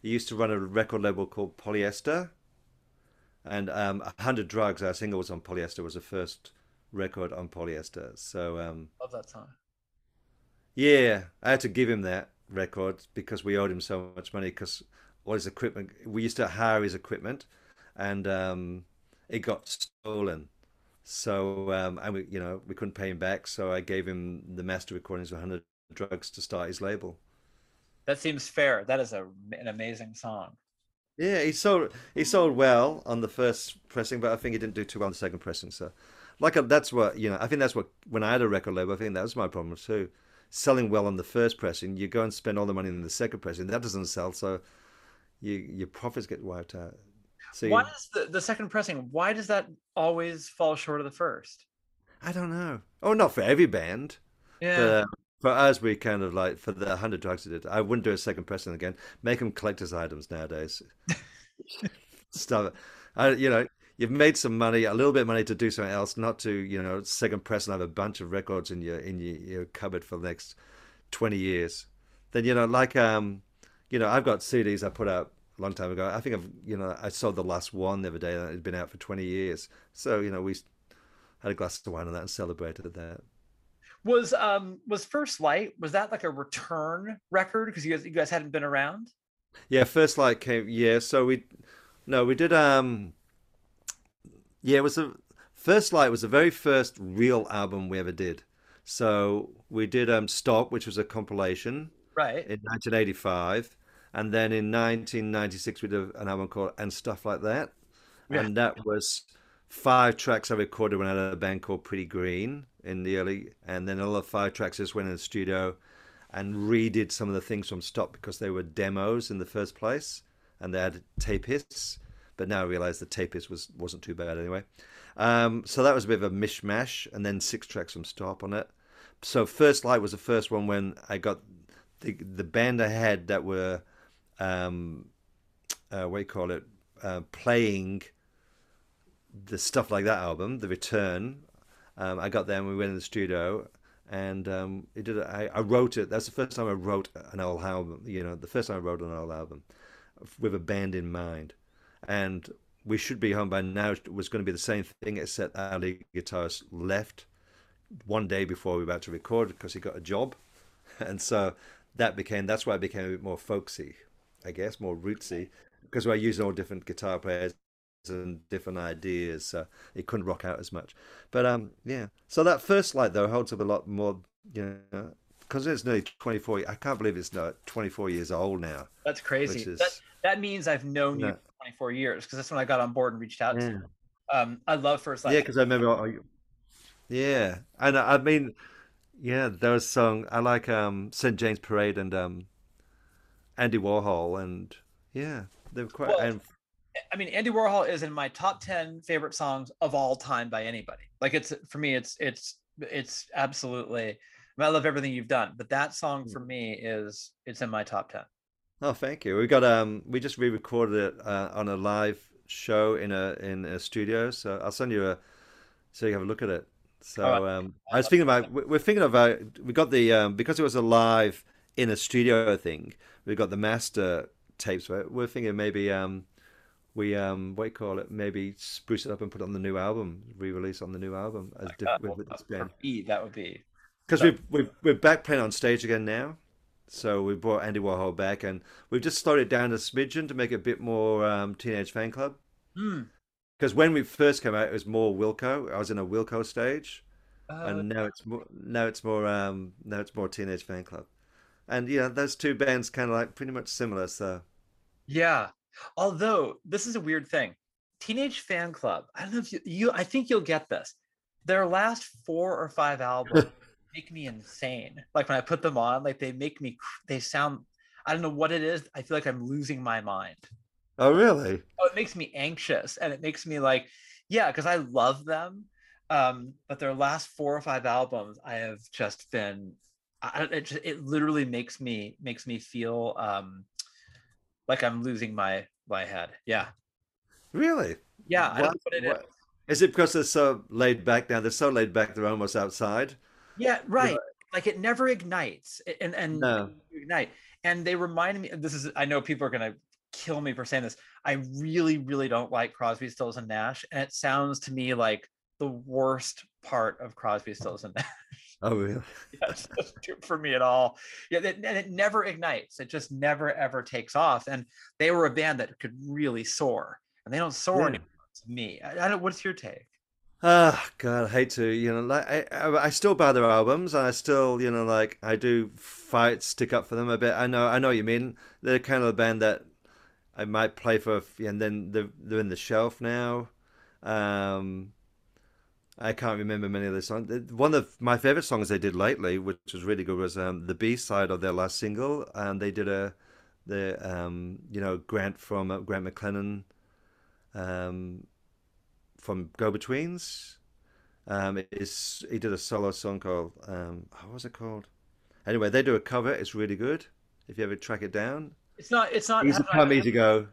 He used to run a record label called Polyester, and um, "100 Drugs," our single was on Polyester, was the first record on Polyester. So um, Love that song. yeah, I had to give him that record because we owed him so much money because all his equipment, we used to hire his equipment, and um, it got stolen. So um, and we, you know, we couldn't pay him back. So I gave him the master recordings of 100 Drugs to start his label. That seems fair. That is a, an amazing song. Yeah, he sold he sold well on the first pressing, but I think he didn't do too well on the second pressing. So, like uh, that's what you know. I think that's what when I had a record label, I think that was my problem too. Selling well on the first pressing, you go and spend all the money in the second pressing. That doesn't sell, so you your profits get wiped out. So Why does the, the second pressing? Why does that always fall short of the first? I don't know. Oh, not for every band, Yeah. but uh, for us, we kind of like for the hundred drugs we did. I wouldn't do a second pressing again. Make them collector's items nowadays. Stuff. I, you know, you've made some money, a little bit of money to do something else, not to you know second press and have a bunch of records in your in your, your cupboard for the next twenty years. Then you know, like um, you know, I've got CDs I put out a long time ago. I think I've you know I sold the last one the other day that had been out for twenty years. So you know we had a glass of wine on that and celebrated that. Was um was First Light was that like a return record because you guys you guys hadn't been around? Yeah, first light came. Yeah, so we, no, we did. Um, yeah, it was a first light was the very first real album we ever did. So we did um Stop, which was a compilation Right. in 1985, and then in 1996 we did an album called And Stuff Like That, Yeah. and that was five tracks I recorded when I had a band called Pretty Green in the early, and then all the five tracks just went in the studio and redid some of the things from Stop because they were demos in the first place, and they had tape hits. But now I realize the tape hits was wasn't too bad anyway. Um, so that was a bit of a mishmash, and then six tracks from Stop on it. So First Light was the first one when I got the the band I had that were um, uh, what do you call it uh, playing the stuff like that album, The Return. Um, I got there and we went in the studio and um, it did. I, I wrote it. That's the first time I wrote an old album. You know, the first time I wrote an old album with a band in mind. And we should be home by now. It was going to be the same thing, except our lead guitarist left one day before we were about to record because he got a job, and so that became that's why it became a bit more folksy, I guess, more rootsy because we're using all different guitar players and different ideas, so it couldn't rock out as much. But um, yeah. So that first light though holds up a lot more, you know, because it's nearly twenty four. I can't believe it's not twenty four years old now. That's crazy. Is- That that means I've known you No. for 24 years because that's when I got on board and reached out to you. Um, I love First Light. Yeah, because I remember. oh, Yeah, and I I mean, yeah, those song I like um St James Parade and um Andy Warhol and yeah, they were quite Well, and I mean, Andy Warhol is in my top 10 favorite songs of all time by anybody. Like it's for me, it's it's it's absolutely. I, mean, I love everything you've done, but that song for me is it's in my top 10. oh, thank you. We got um we just re-recorded it uh, on a live show in a in a studio, so I'll send you a so you have a look at it. So Oh, um I was thinking about we- we're thinking about we got the um because it was a live in a studio thing. We've got the master tapes. We're, we're thinking maybe um, we um, what do you call it? Maybe spruce it up and put it on the new album, re-release on the new album as Like, diff- uh, with, well, with this uh, band. me, that would be Because we've, we've, we're back playing on stage again now. So we brought Andy Warhol back and we've just slowed it down a smidgen to make it a bit more um, Teenage Fanclub. Hmm. Because when we first came out, it was more Wilco. I was in a Wilco stage, Uh, and now it's more now it's more um, now it's more Teenage Fanclub. And yeah, those two bands kind of like pretty much similar. So Yeah. Although this is a weird thing. Teenage Fanclub. I don't know if you, you I think you'll get this. Their last four or five albums make me insane. Like when I put them on, like they make me they sound I don't know what it is. I feel like I'm losing my mind. oh really? Oh, it makes me anxious and it makes me like, yeah, because I love them. Um, but their last four or five albums, I have just been I, I- it, just, it literally makes me makes me feel um like I'm losing my my head. Yeah. Really? Yeah, I don't What- know what it is. what- Is it because they're so laid back now? They're so laid back, they're almost outside. Yeah, right. Like it never ignites, and and No. ignite. And they remind me. This is. I know people are gonna kill me for saying this. I really, really don't like Crosby, Stills, and Nash, and it sounds to me like the worst part of Crosby, Stills, and Nash. Oh really? Doesn't do it for me at all. Yeah, that- and it never ignites. It just never ever takes off. And they were a band that could really soar, and they don't soar Yeah. anymore. To me, I, I don't. What's your take? Ah, God, I hate to, you know, like I, I, I still buy their albums, and I still, you know, like I do fight, stick up for them a bit. I know, I know what you mean. They're kind of a band that I might play for, and then they're they're in the shelf now. Um, I can't remember many of their songs. One of my favorite songs they did lately, which was really good, was um, the B side of their last single, and they did a the um, you know, Grant from uh, Grant McLennan. Um, from Go Betweens. Um, it's he did a solo song called um, what was it called? Anyway, they do a cover. It's really good. If you ever track it down, It's not. It's not. easy have I- come, easy go.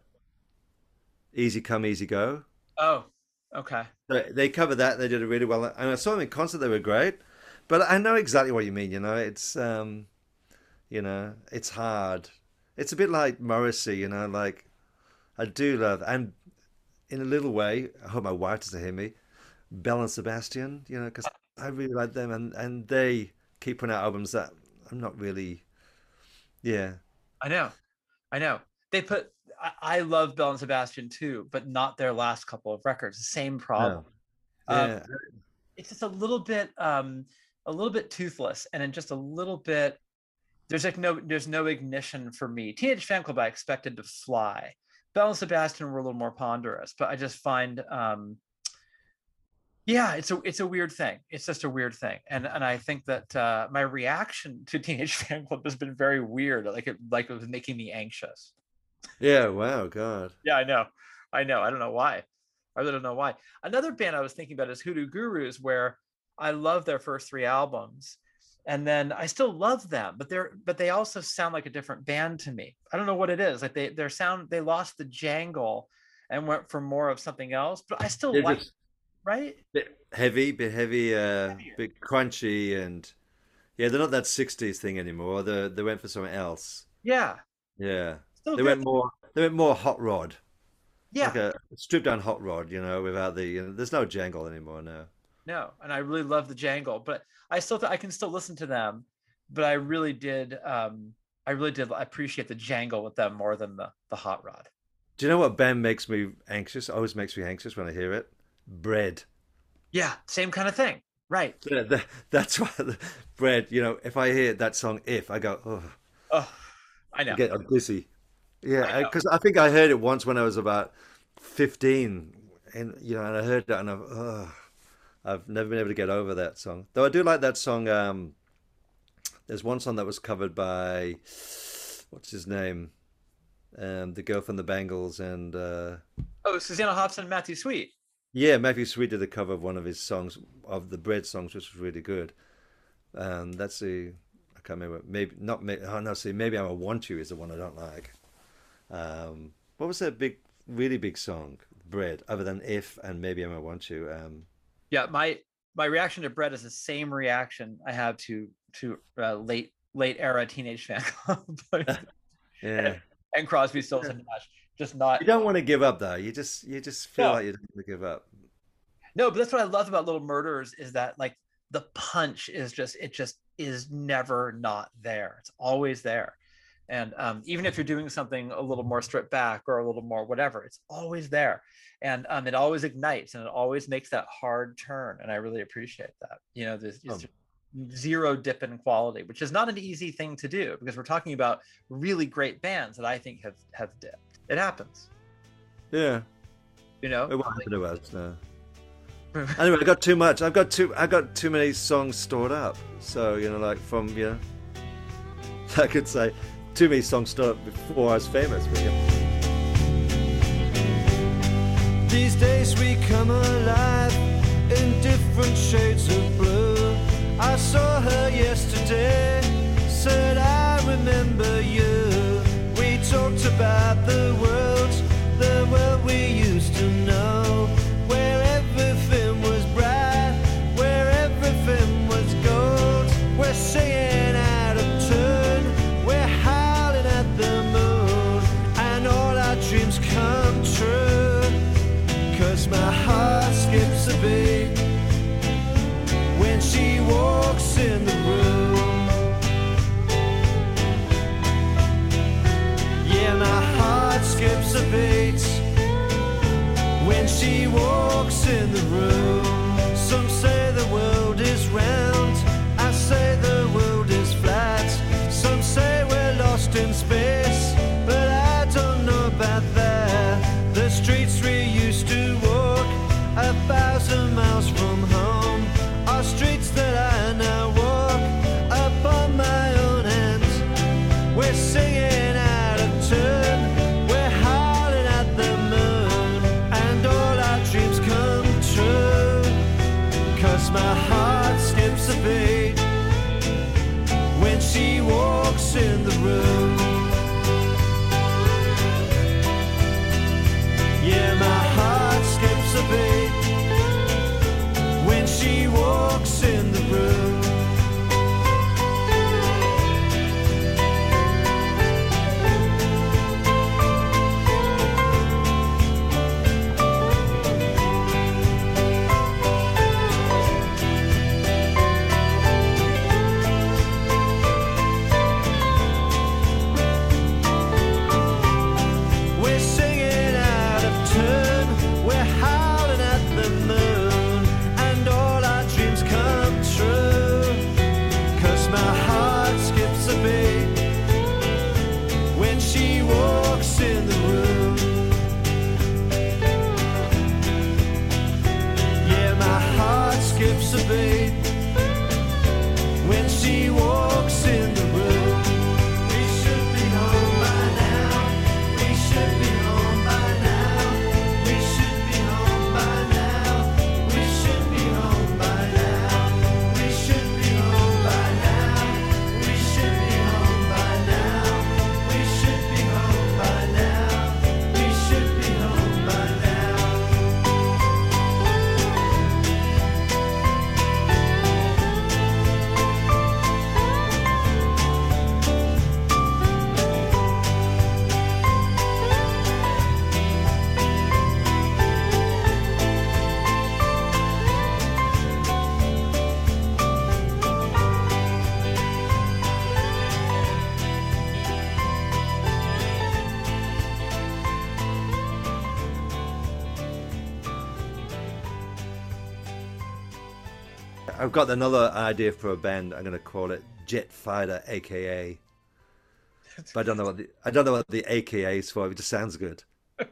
Easy come, easy go. Oh, okay. They, they covered that. They did it really well, and I saw them in concert. They were great. But I know exactly what you mean. You know, it's um, you know, it's hard. It's a bit like Morrissey. You know, like I do love, and in a little way, I hope my wife doesn't hear me. Belle and Sebastian. You know, because I really like them, and and they keep putting out albums that I'm not really. Yeah, I know. I know. They put. I, I love Belle and Sebastian too, but not their last couple of records. Same problem. no. Um, yeah. it's just a little bit um a little bit toothless and then just a little bit there's like no there's no ignition for me teenage fanclub i expected to fly belle and sebastian were a little more ponderous but i just find um yeah it's a it's a weird thing it's just a weird thing and and i think that uh my reaction to teenage fan club has been very weird like it like it was making me anxious yeah. Wow. God. yeah, I know. I know. I don't know why. I really don't know why. Another band I was thinking about is Hoodoo Gurus, where I love their first three albums. And then I still love them, but they're but they also sound like a different band to me. I don't know what it is. Like they their sound, they lost the jangle and went for more of something else. But I still They're like just right? bit heavy, bit heavy, uh, Heavier. bit crunchy, and yeah, they're not that '60s thing anymore. They they went for something else. Yeah. Yeah, Still they good. went more. They went more hot rod, yeah. like a stripped down hot rod. You know, without the. You know, there's no jangle anymore now. No, and I really love the jangle, but I still th- I can still listen to them, but I really did um I really did appreciate the jangle with them more than the the hot rod. Do you know what band makes me anxious? Always makes me anxious when I hear it. Bread. Yeah, same kind of thing. Right. Yeah, that- That's why the bread. You know, if I hear that song, if I go, oh, Oh, I know. I get dizzy. I Yeah, because I, think I heard it once when I was about fifteen, and you know, and I heard that, and I've, ugh, I've never been able to get over that song. Though I do like that song. Um, there's one song that was covered by, what's his name, um, the girl from the Bangles, and uh, Oh, Susanna Hoffs, and Matthew Sweet. yeah, Matthew Sweet did a cover of one of his songs of the Bread songs, which was really good. Um, that's the I can't remember. Maybe not. Maybe, oh no, see, maybe I'm a want you is the one I don't like. Um, what was that big, really big song? Bread, other than if and maybe I'm a want you. Um, Yeah, my my reaction to Bread is the same reaction I have to to uh, late late era teenage fan club. yeah. And Crosby, Stills, and Nash. Just not. You don't want to give up though. You just you just feel No. like you don't want to give up. No, but that's what I love about Little Murderers is that like the punch is just it just is never not there. It's always there. And um, even if you're doing something a little more stripped back or a little more whatever, it's always there. And um, it always ignites and it always makes that hard turn. And I really appreciate that. You know, there's Oh. zero dip in quality, which is not an easy thing to do because we're talking about really great bands that I think have have dipped. It happens, Yeah. you know. It won't happen to us, no. Anyway, I got too much. I've got too. I got too many songs stored up. So you know, like from you know, I could say too many songs stored up before I was famous. Yeah. These days we come alive in different shades of blue. I saw her yesterday, said I remember you. We talked about the world, beat when she walks in the room. Some say the world is round, got another idea for a band. I'm going to call it Jet Fighter, aka. But I don't know what the I don't know what the AKA is for. It just sounds good.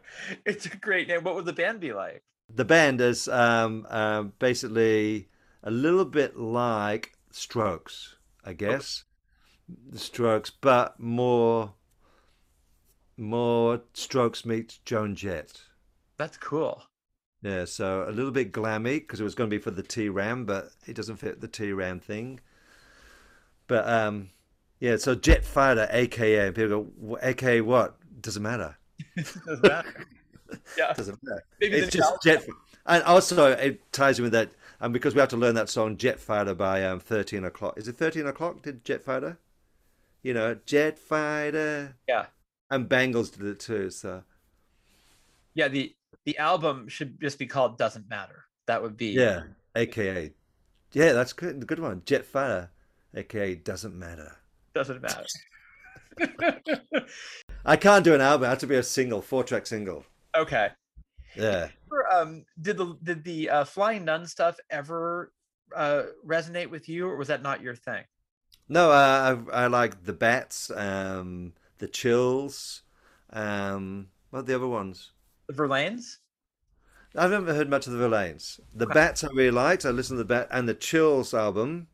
It's a great name. What would the band be like? The band is um, um, basically a little bit like Strokes, I guess. The Strokes, but more more Strokes meets Joan Jett. That's cool. Yeah, so a little bit glammy because it was going to be for the T Ram, but it doesn't fit the T Ram thing. But um, yeah, so Jet Fighter, aka and people go, "Wh- aka what? Doesn't matter. Doesn't matter. yeah. Doesn't matter. Maybe it's just Jet. And also, it ties in with that, and because we have to learn that song Jet Fighter by um, the Three O'Clock. Is it the Three O'Clock? Did Jet Fighter? you know, Jet Fighter. Yeah. And Bangles did it too. So yeah, the the album should just be called "Doesn't Matter." That would be yeah, AKA yeah, that's good. The good one, Jet Fighter, AKA Doesn't Matter. Doesn't matter. I can't do an album. I have to be a single, four track single. Okay. Yeah. Um, did the did the uh, Flying Nun stuff ever uh, resonate with you, or was that not your thing? No, uh, I I like the Bats, um, the Chills, um, what are the other ones? The Verlaines. I've never heard much of the Verlaines. The Okay. Bats I really liked. I listened to the Bat and the Chills album.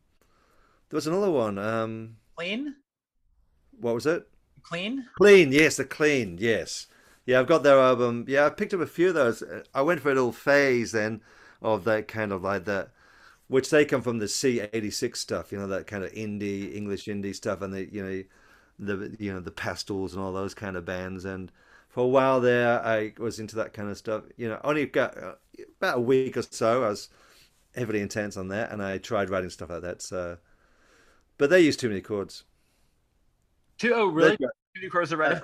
There was another one. Um, Clean. what was it? Clean. Clean, yes, the Clean, yes. Yeah, I've got their album. Yeah, I picked up a few of those. I went for a little phase then of that kind of like that, which they come from the C86 stuff, you know, that kind of indie, English indie stuff, and the, you know, the, you know, the Pastels and all those kind of bands. And for a while there, I was into that kind of stuff. You know, only got about a week or so, I was heavily intense on that, and I tried writing stuff like that. So, but they use too many chords. Two. Oh, really? They- Two new chords red.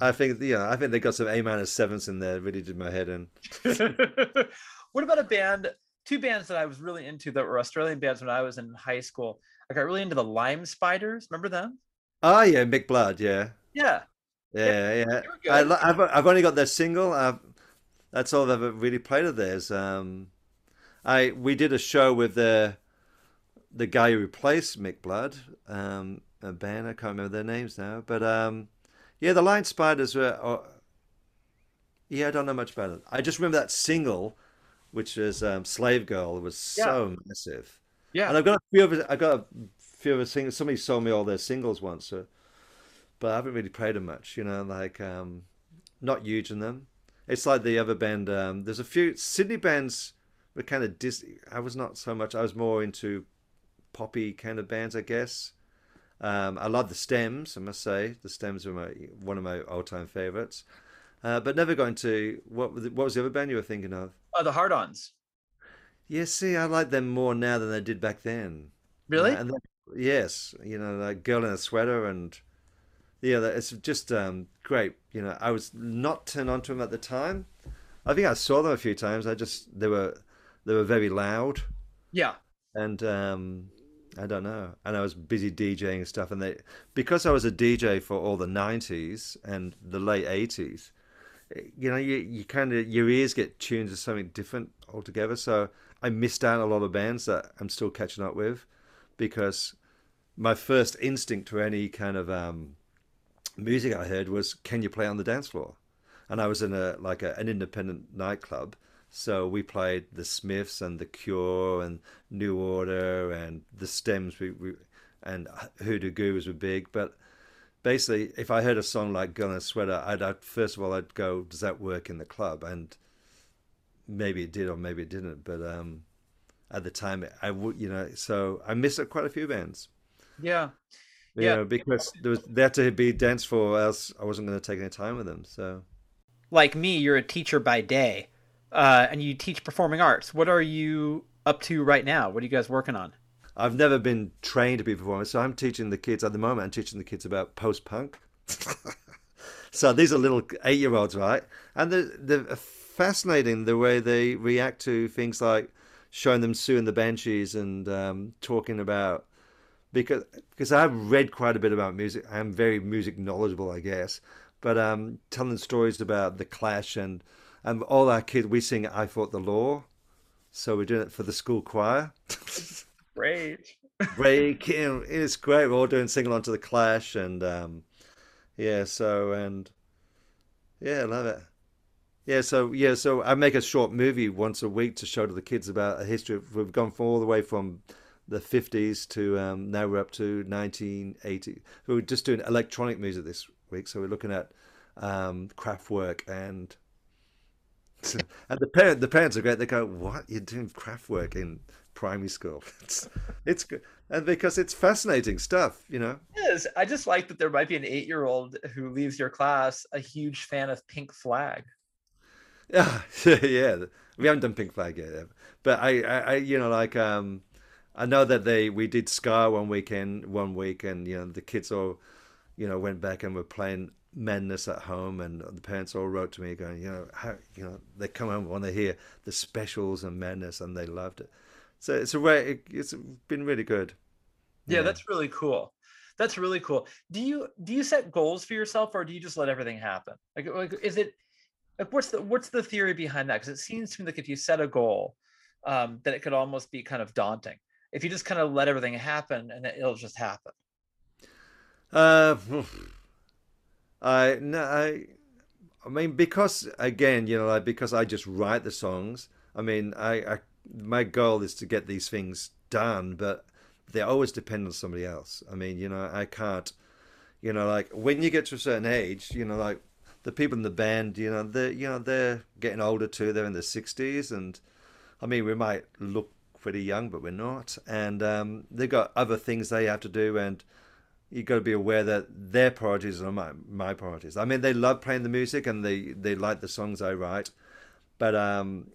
I think yeah, I think they got some A minor sevenths in there. Really did my head in. what about a band? Two bands that I was really into that were Australian bands when I was in high school. I got really into the Lime Spiders. Remember them? Oh yeah, Mick Blood. Yeah, Yeah. Yeah, yeah. good. I, I've, I've only got their single. I've, that's all I've ever really played of theirs. Um, I we did a show with the the guy who replaced Mick Blood. Um, a band I can't remember their names now, but um, yeah, the Lime Spiders were. Oh, yeah, I don't know much about it. I just remember that single, which was um, "Slave Girl." was so massive. Yeah. And I've got a few of it. I got a few of the singles. Somebody sold me all their singles once, so, but I haven't really played them much. You know, like um, not huge in them. It's like the other band. Um, there's a few Sydney bands were kind of dis. I was not so much. I was more into poppy kind of bands, I guess. Um, I love the Stems. I must say, the Stems were my one of my all-time favorites. Uh, but never going to what was the- what was the other band you were thinking of? Oh, the Hard-Ons. Yeah, see, I like them more now than I did back then. Really? Uh, and then, yes, you know, like girl in a sweater, and yeah, that- it's just um, great. You know, I was not turned on to them at the time. I think I saw them a few times. I just they were they were very loud, yeah. and um, I don't know. And I was busy DJing and stuff, and they because I was a DJ for all the '90s and the late '80s. You know, you, you kind of your ears get tuned to something different altogether. So I missed out on a lot of bands that I'm still catching up with because my first instinct to any kind of um, music I heard was, "Can you play on the dance floor?" And I was in a like a, an independent nightclub, so we played the Smiths and the Cure and New Order and the Stems. We, we and Hoodoo Gurus were big, but basically, if I heard a song like "Gun and Sweater," I'd, I'd first of all I'd go, "Does that work in the club?" And maybe it did or maybe it didn't, but um, at the time I would, you know, so I missed quite a few bands. Yeah. You Yeah. know, because there was there to be dance for, or else I wasn't going to take any time with them. So Like me, you're a teacher by day, uh, and you teach performing arts. What are you up to right now? What are you guys working on? I've never been trained to be a performer, so I'm teaching the kids at the moment. I'm teaching the kids about post punk. so these are little eight year olds, right? And they're, they're fascinating the way they react to things like showing them Siouxsie and the Banshees and um, talking about because because I've read quite a bit about music. I'm very music knowledgeable, I guess. But um, telling stories about the Clash and and all our kids, we sing "I Fought the Law," so we're doing it for the school choir. Great. break in. It's great. We're all doing sing along to the Clash, and um, yeah, so and yeah, I love it. Yeah, so yeah, so I make a short movie once a week to show to the kids about a history. Of, we've gone from all the way from the 50s to um, now we're up to 1980. We're just doing electronic music this week, so we're looking at um, work and and the parent the parents are great. They go, "What you're doing Kraftwerk in primary school?" It's it's good, and because it's fascinating stuff, you know. Yes, I just like that there might be an eight-year-old who leaves your class a huge fan of Pink Flag. Yeah, yeah. We haven't done Pink Flag yet, but I, I, I you know, like, um, I know that they we did Ska one weekend, one week, and you know the kids all, you know, went back and were playing Madness at home, and the parents all wrote to me going, you know, how you know they come home when they hear the specials and Madness, and they loved it. So it's a way. It's been really good. Yeah, yeah, that's really cool. That's really cool. Do you do you set goals for yourself, or do you just let everything happen? Like, like is it like what's the what's the theory behind that? Because it seems to me like if you set a goal, um, that it could almost be kind of daunting. If you just kind of let everything happen, and it'll just happen. Uh, I no, I, I mean because again, you know, like because I just write the songs. I mean, I, I my goal is to get these things done, but they always depend on somebody else. I mean, you know, I can't, you know, like when you get to a certain age, you know, like the people in the band, you know, they're, you know, they're getting older too. They're in their sixties, and I mean, we might look pretty young, but we're not. And um, they've got other things they have to do, and you've got to be aware that their priorities are my my priorities. I mean, they love playing the music and they they like the songs I write, but um,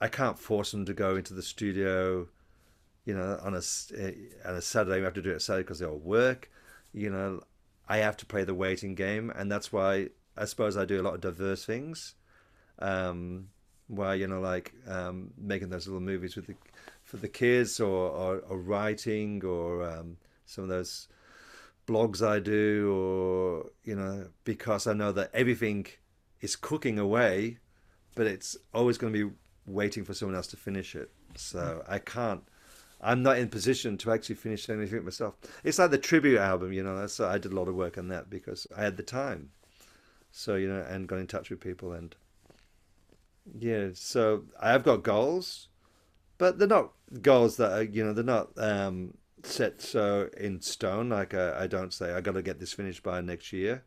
I can't force them to go into the studio you know, on a eh, on a Saturday we have to do it Saturday because they all work. You know, I have to play the waiting game, and that's why I suppose I do a lot of diverse things. Um, you know, like um, making those little movies with the for the kids, or or, or writing, or um, some of those blogs I do, or you know, because I know that everything is cooking away, but it's always going to be waiting for someone else to finish it. So I can't I'm not in position to actually finish anything myself. It's like the tribute album, you know. That's I did a lot of work on that because I had the time. So you know, and got in touch with people and yeah. So I have got goals, but they're not goals that are you know they're not um, set so in stone. Like I, I don't say I got to get this finished by next year.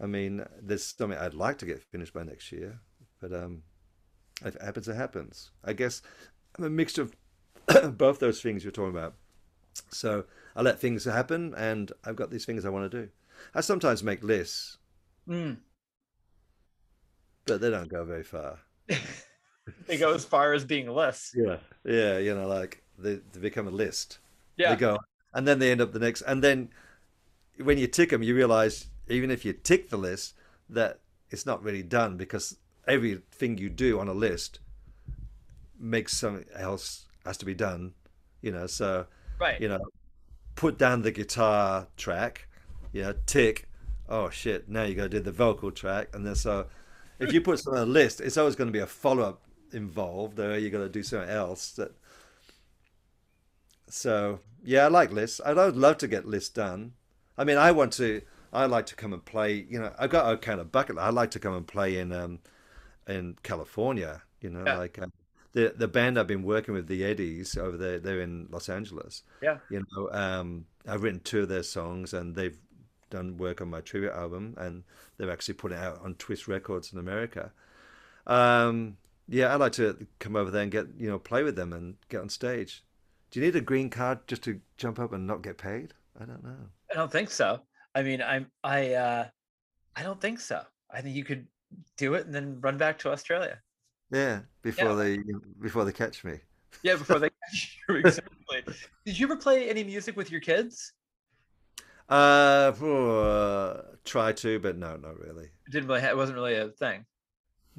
I mean, there's something I'd like to get finished by next year, but um, if it happens, it happens. I guess I'm a mixture of both those things you're talking about. So I let things happen, and I've got these things I want to do. I sometimes make lists, mm. but they don't go very far. they go as far as being lists. Yeah, yeah, you know, like they, they become a list. Yeah, they go, and then they end up the next, and then when you tick them, you realize even if you tick the list, that it's not really done because everything you do on a list makes something else has to be done, you know. So, right, you know, put down the guitar track, you know, tick. Oh shit! Now you got to do the vocal track, and then so if you put something on a list, it's always going to be a follow up involved, or you got to do something else. That so yeah, I like lists. I'd love to get lists done. I mean, I want to. I like to come and play. You know, I've got a kind of bucket. I like to come and play in um, in California. You know, yeah. like um, the the band I've been working with, the Eddies, over there, they're in Los Angeles. Yeah. You know, um, I've written two of their songs, and they've done work on my tribute album, and they've actually put it out on Twist Records in America. Um, yeah, I'd like to come over there and get you know play with them and get on stage. Do you need a green card just to jump up and not get paid? I don't know. I don't think so. I mean, I'm I uh, I don't think so. I think you could do it and then run back to Australia. Yeah, before yeah. they before they catch me. Yeah, before they catch you. Exactly. Did you ever play any music with your kids? Uh, uh, try to, but no, not really. It didn't really. it wasn't really a thing.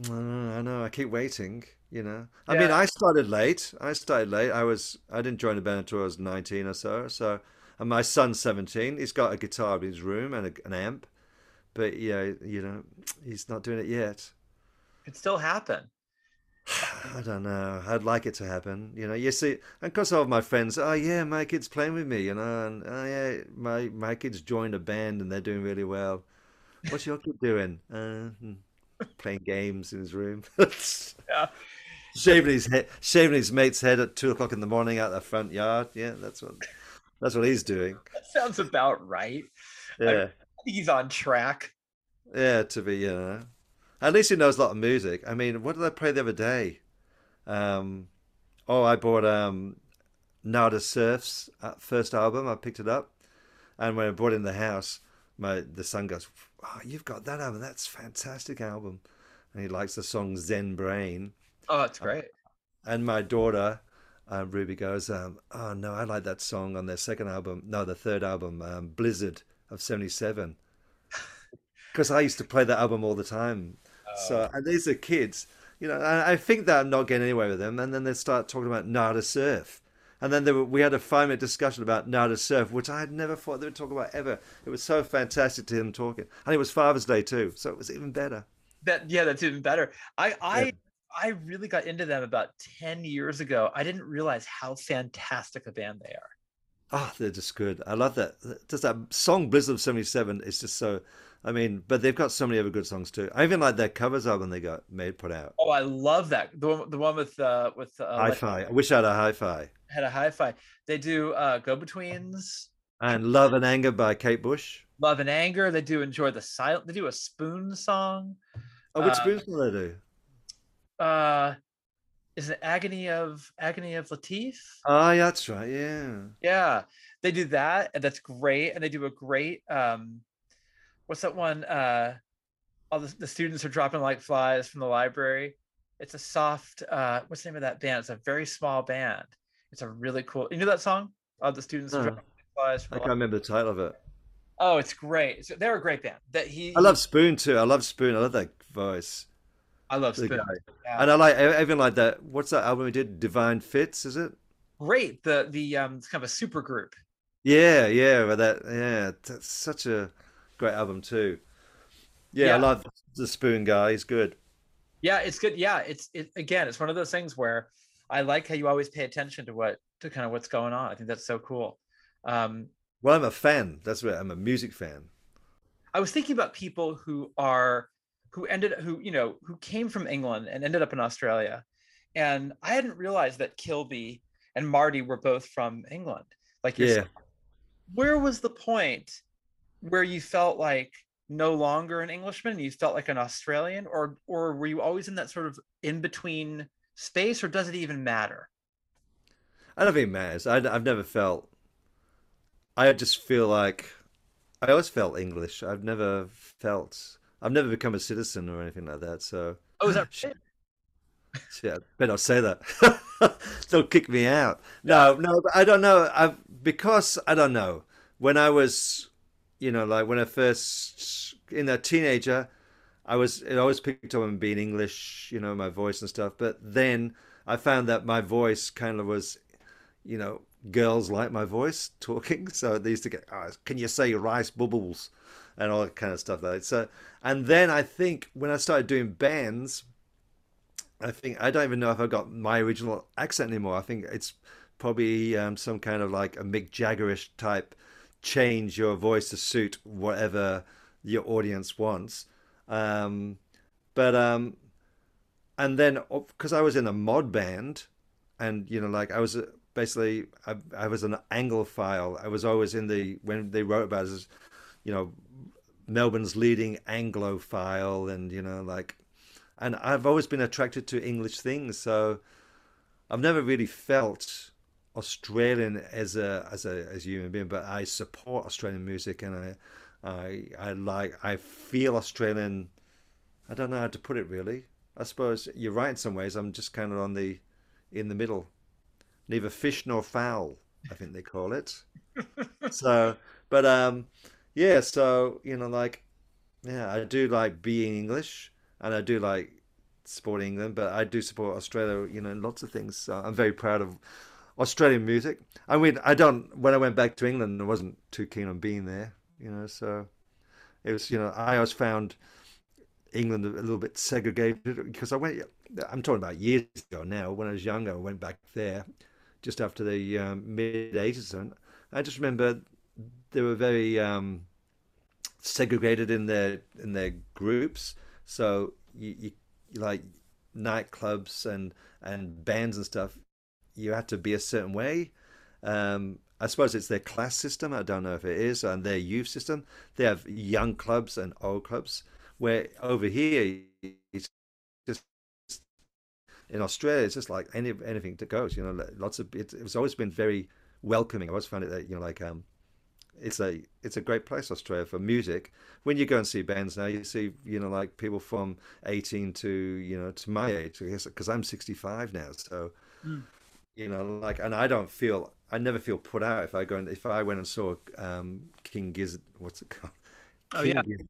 I know. I keep waiting. You know. I yeah. mean, I started late. I started late. I was. I didn't join the band until I was nineteen or so. So, and my son's seventeen. He's got a guitar in his room and a, an amp, but yeah, you know, he's not doing it yet. It still happen. I don't know. I'd like it to happen. You know, you see, and because all of my friends, oh yeah, my kid's playing with me. You know, and oh yeah, my my kid's joined a band and they're doing really well. What's your kid doing? Uh, hmm, playing games in his room. yeah. Shaving his head, shaving his mate's head at two o'clock in the morning out the front yard. Yeah, that's what that's what he's doing. That sounds about right. Yeah, I, I think he's on track. Yeah, to be you know at least he knows a lot of music. I mean, what did I play the other day? Um, oh, I bought um, Nada Surf's uh, first album. I picked it up, and when I brought it in the house, my the son goes, "Oh, you've got that album? That's fantastic album." And he likes the song Zen Brain. Oh, that's great. and my daughter, uh, Ruby goes, um, "Oh no, I like that song on their second album, no, the third album, um, Blizzard of '77." Because I used to play that album all the time. So, and these are kids, you know. I, I think that I'm not getting anywhere with them, and then they start talking about Nada Surf, and then were, we had a five minute discussion about Nada Surf, which I had never thought they would talk about ever. It was so fantastic to hear them talking, and it was Father's Day too, so it was even better. That yeah, that's even better. I I. Yeah. I really got into them about 10 years ago. I didn't realize how fantastic a band they are. Oh, they're just good. I love that. Just that song Blizzard of 77 is just so I mean, but they've got so many other good songs too. I even like their covers album they got made put out. Oh, I love that. The one, the one with uh with uh, hi-fi. I wish I had a hi-fi. Had a hi-fi. They do uh Go Betweens and Love and Anger by Kate Bush. Love and Anger. They do enjoy the silent. They do a spoon song. Oh, which uh, spoon do they do? Uh, is it Agony of Agony of Laffitte? Oh, yeah, that's right. Yeah. Yeah, they do that, and that's great. And they do a great um what's that one? Uh, all the, the students are dropping like flies from the library. It's a soft. Uh, what's the name of that band? It's a very small band. It's a really cool. You know that song? All the students. Huh. I can't remember the title of it. Oh, it's great. So they're a great band. That he. I love Spoon too. I love Spoon. I love that voice. I love Spoon. Yeah. And I like even like that. What's that album we did? Divine Fits, is it? Great. The the um it's kind of a super group. Yeah, yeah, but that yeah, that's such a great album too. Yeah, yeah, I love the Spoon guy. He's good. Yeah, it's good. Yeah, it's it again. It's one of those things where I like how you always pay attention to what to kind of what's going on. I think that's so cool. Um, well, I'm a fan. That's what I'm a music fan. I was thinking about people who are who ended who you know who came from England and ended up in Australia, and I hadn't realized that Kilbey and Marty were both from England. Like, yeah. where was the point where you felt like no longer an Englishman, you felt like an Australian, or or were you always in that sort of in between space, or does it even matter? I don't think it matters. I, I've never felt. I just feel like I always felt English. I've never felt. I've never become a citizen or anything like that. So. Oh, is that shit? Yeah, better not say that. They'll kick me out. No, no, I don't know. I because I don't know. When I was you know, like when I first in a teenager, I was it always picked up on being English, you know, my voice and stuff. But then I found that my voice kind of was, you know, girls like my voice talking, so they used to get, oh, can you say rice bubbles, and all that kind of stuff like. So, and then I think when I started doing bands, I think I don't even know if I got my original accent anymore. I think it's probably um, some kind of like a Mick Jaggerish type change your voice to suit whatever your audience wants. Um, but um, and then because I was in a mod band, and you know, like I was uh, basically I, I was an Anglophile. I was always in the when they wrote about us, you know, Melbourne's leading Anglophile, and you know, like, and I've always been attracted to English things, so I've never really felt Australian as a as a as a human being, but I support Australian music and I I I like I feel Australian. I don't know how to put it really. I suppose you're right in some ways. I'm just kind of on the in the middle, neither fish nor fowl. I think they call it. so, but um, yeah. So you know, like, yeah, I do like being English, and I do like supporting England, but I do support Australia. You know, in lots of things. So I'm very proud of Australian music. I mean, I don't. When I went back to England, I wasn't too keen on being there. You know, so it was. You know, I always found England a little bit segregated because I went. I'm talking about years ago now. When I was younger, I went back there just after the um, mid '80s, and I just remember they were very um, segregated in their in their groups. So you, you like nightclubs and and bands and stuff you had to be a certain way. Um, I suppose it's their class system. I don't know if it is, and their youth system. They have young clubs and old clubs. Where over here, it's just in Australia, it's just like any anything that goes. You know, lots of it, it's always been very welcoming. I always found it that you know, like um, it's a it's a great place Australia for music. When you go and see bands now, you see you know like people from eighteen to you know to my age. Because I'm sixty five now, so. Mm You know, like, and I don't feel, I never feel put out if I go and if I went and saw um, King Gizzard. What's it called? Oh yeah, Gizzard.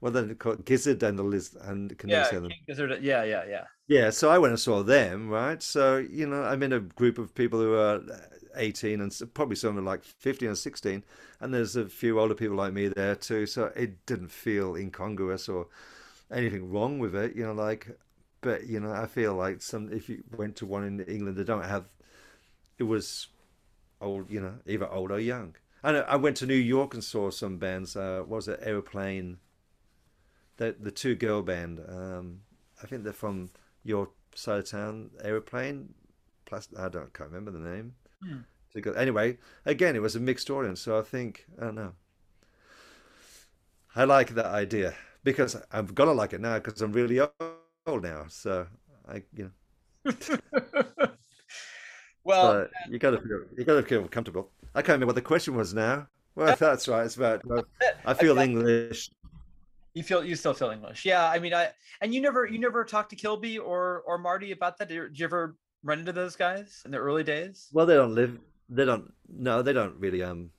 What then they called Gizzard and the Liz and can yeah, say them. King Gizzard. Yeah, yeah, yeah. Yeah, so I went and saw them, right? So, you know, I'm in a group of people who are 18 and probably some are like 15 or 16, and there's a few older people like me there too. So it didn't feel incongruous or anything wrong with it, you know, like, but, you know, I feel like some, if you went to one in England, they don't have, it was old, you know, either old or young. I I went to New York and saw some bands, uh, what was it, Aeroplane, the, the two girl band, um, I think they're from your side of town aeroplane plus i don't can't remember the name. Hmm. Anyway again it was a mixed audience so i think i don't know. I like that idea because i've got to like it now because i'm really old now so i you know well, so you gotta feel you gotta feel comfortable i can't remember what the question was now well that's right it's about uh, i feel english you feel you still feel English. Yeah, I mean, I and you never you never talked to Kilbey or or Marty about that. Did you, ever run into those guys in the early days? well they don't live they don't no they don't really um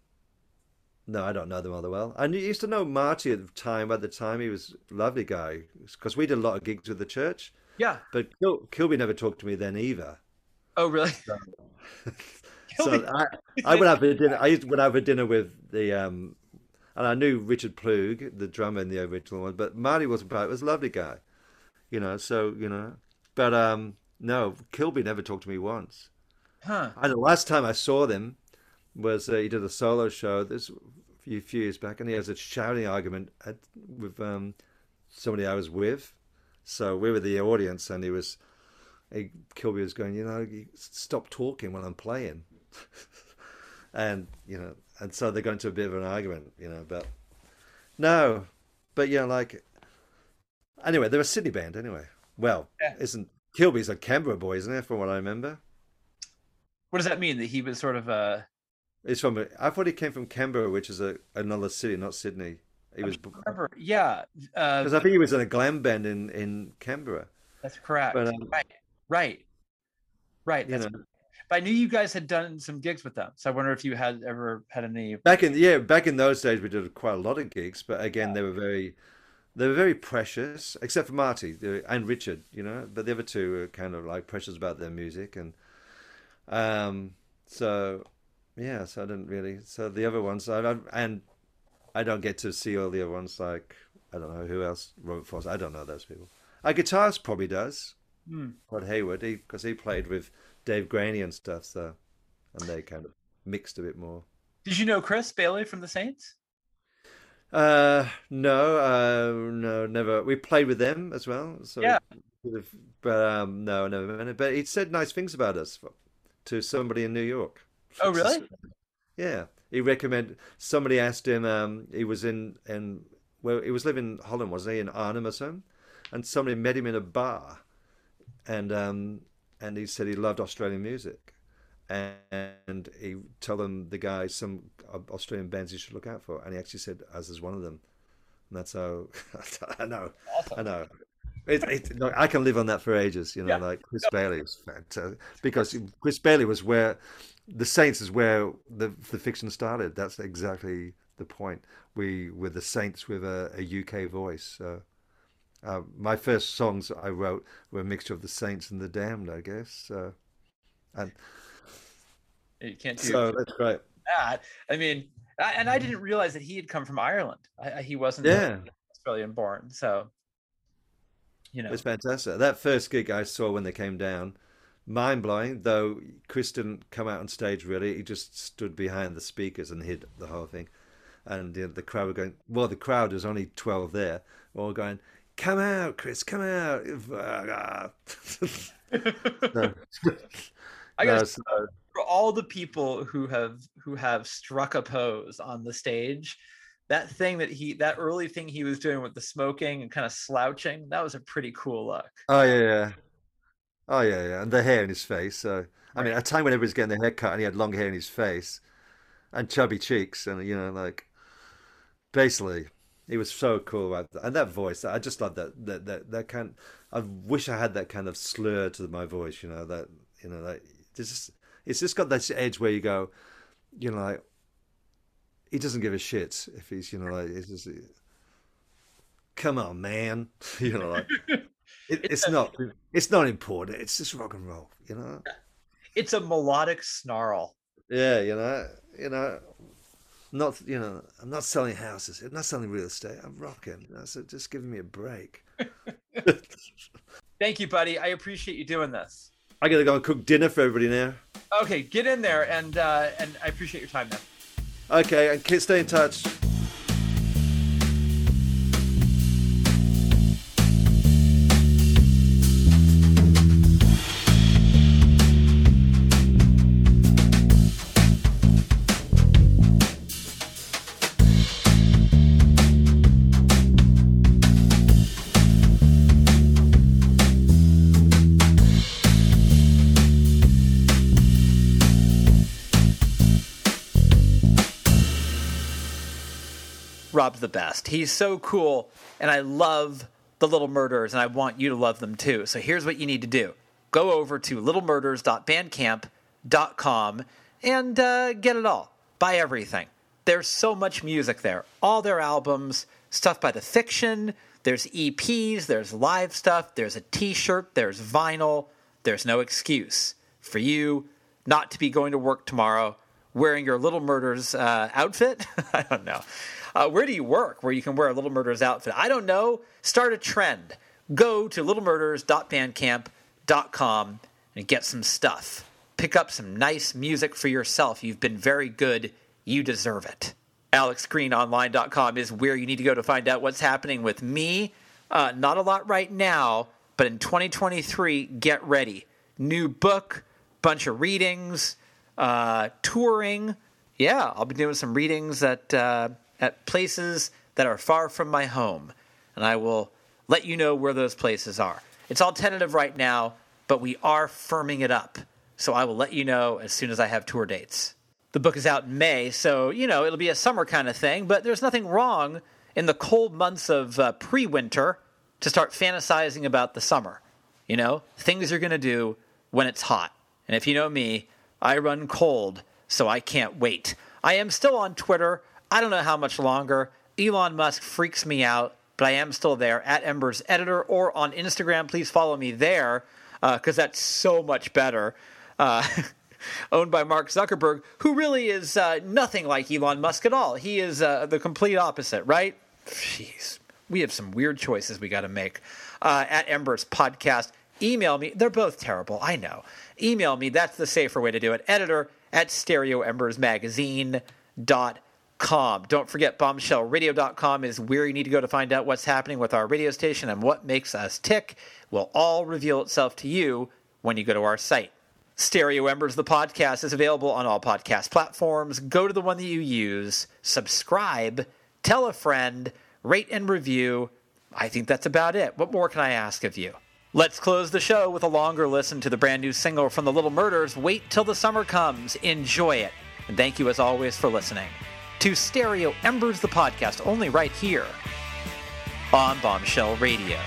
No, I don't know them all that well. I used to know Marty at the time. By the time, he was a lovely guy because we did a lot of gigs with the church. Yeah. But Kil- Kilbey never talked to me then either. Oh, really? so Kilbey- I, I would have a dinner. I used to, would have a dinner with the um, and I knew Richard Ploog, the drummer in the original one. But Marty was about. Was a lovely guy, you know. So you know, but um, no, Kilbey never talked to me once. Huh. I the last time I saw them was uh, he did a solo show this few few years back, and he has a shouting argument at, with um, somebody I was with. So we were the audience, and he was Kilbey was going, you know, stop talking when I'm playing, and you know, and so they got into a bit of an argument, you know, but no, but yeah, like anyway, they're a Sydney band anyway. Well, Yeah. isn't Kilbey's a Canberra boy, isn't it? From what I remember. What does that mean? That he was sort of uh He's from. I thought he came from Canberra, which is a another city, not Sydney. He was remember, yeah, uh, because I think he was in a glam band in in Canberra. that's correct. But, um, right, right, right. You know, but I knew you guys had done some gigs with them, so I wonder if you had ever had any. back in yeah, back in those days, we did quite a lot of gigs, but again, they were very, they were very precious, except for Marty and Richard, you know. But the other two were kind of like precious about their music, and um, so yeah, so I didn't really. So the other ones, I, I and I don't get to see all the other ones. Like I don't know who else, Robert Frost. I don't know those people. Our guitarist probably does. Hmm. Rod Hayward, because he, played with Dave Graney and stuff, so and they kind of mixed a bit more. Did you know Chris Bailey from the Saints? Uh, no, uh, no, never. We played with them as well, so Yeah. but um, no, never. met him. But he said nice things about us to somebody in New York. Oh, really? Yeah, he recommended. Somebody asked him. Um, he was in in well, he was living in Holland, wasn't he, in Arnhem or something? And somebody met him in a bar, and um, and he said he loved Australian music, and he told them the guy some Australian bands he should look out for, and he actually said us is one of them, and that's how I know, I know. It, it, look, I can live on that for ages, you know. Yeah. Like Chris Bailey was fantastic because Chris Bailey was where the Saints is where the the fiction started. That's exactly the point. We were the Saints with a, a UK voice. So, uh, my first songs I wrote were a mixture of the Saints and the Damned, I guess. So, and You can't do so that's great. that. I mean, I, and I didn't realize that he had come from Ireland. I, I- he wasn't Yeah. Australian born, so you know. It's fantastic. That first gig I saw when they came down, mind blowing. Though Chris didn't come out on stage really, he just stood behind the speakers and hid the whole thing. And you know, the crowd were going. Well, the crowd was only twelve there. All going, "Come out, Chris! Come out!" Uh, no. I gotta No, for all the people who have who have struck a pose on the stage, that thing that he that early thing he was doing with the smoking and kind of slouching, that was a pretty cool look. oh yeah, yeah. Oh yeah, yeah. And the hair in his face. So I mean, at a time when everybody's getting their hair cut and he had long hair in his face and chubby cheeks, and you know, like basically he was so cool about that. And that voice, I just love that that that that kind I wish I had that kind of slur to my voice, you know, that you know, that it's Just, it's just got this edge where you go, you know, like he doesn't give a shit if he's, you know, like it's just, come on, man, you know, like it, it's not, it's not important. It's just rock and roll, you know. It's a melodic snarl. Yeah, you know, you know, not you know, I'm not selling houses. I'm not selling real estate. I'm rocking. You know, so just giving me a break. Thank you, buddy. I appreciate you doing this. I gotta go and cook dinner for everybody now. Okay, get in there, and uh, and I appreciate your time, man. Okay, and stay in touch. Rob's the best. He's so cool, and I love the Little Murders, and I want you to love them too. So here's what you need to do go over to littlemurders.bandcamp.com and uh, get it all. Buy everything. There's so much music there. All their albums, stuff by the fiction, there's EPs, there's live stuff, there's a t shirt, there's vinyl. There's no excuse for you not to be going to work tomorrow wearing your Little Murders uh, outfit. I don't know. Uh, where do you work where you can wear a Little Murders outfit? I don't know. Start a trend. Go to littlemurders.bandcamp.com and get some stuff. Pick up some nice music for yourself. You've been very good. You deserve it. AlexGreenOnline.com is where you need to go to find out what's happening with me. Uh, not a lot right now, but in 2023, get ready. New book, bunch of readings, uh, touring. Yeah, I'll be doing some readings at uh, at places that are far from my home, and I will let you know where those places are. It's all tentative right now, but we are firming it up. So I will let you know as soon as I have tour dates. The book is out in May, so, you know, it'll be a summer kind of thing, but there's nothing wrong in the cold months of uh, pre winter to start fantasizing about the summer. You know, things you're going to do when it's hot. And if you know me, I run cold, so I can't wait. I am still on Twitter. I don't know how much longer. Elon Musk freaks me out, but I am still there at Embers Editor or on Instagram. Please follow me there because uh, that's so much better. Uh, owned by Mark Zuckerberg, who really is uh, nothing like Elon Musk at all. He is uh, the complete opposite, right? Jeez, we have some weird choices we got to make. Uh, at Embers Podcast, email me. They're both terrible, I know. Email me. That's the safer way to do it. Editor at StereoEmbersMagazine.com Com. Don't forget, bombshellradio.com is where you need to go to find out what's happening with our radio station and what makes us tick. Will all reveal itself to you when you go to our site. Stereo Embers, the podcast, is available on all podcast platforms. Go to the one that you use, subscribe, tell a friend, rate and review. I think that's about it. What more can I ask of you? Let's close the show with a longer listen to the brand new single from the Little Murders, Wait Till the Summer Comes. Enjoy it. And thank you as always for listening to Stereo Embers, the podcast, only right here on Bombshell Radio.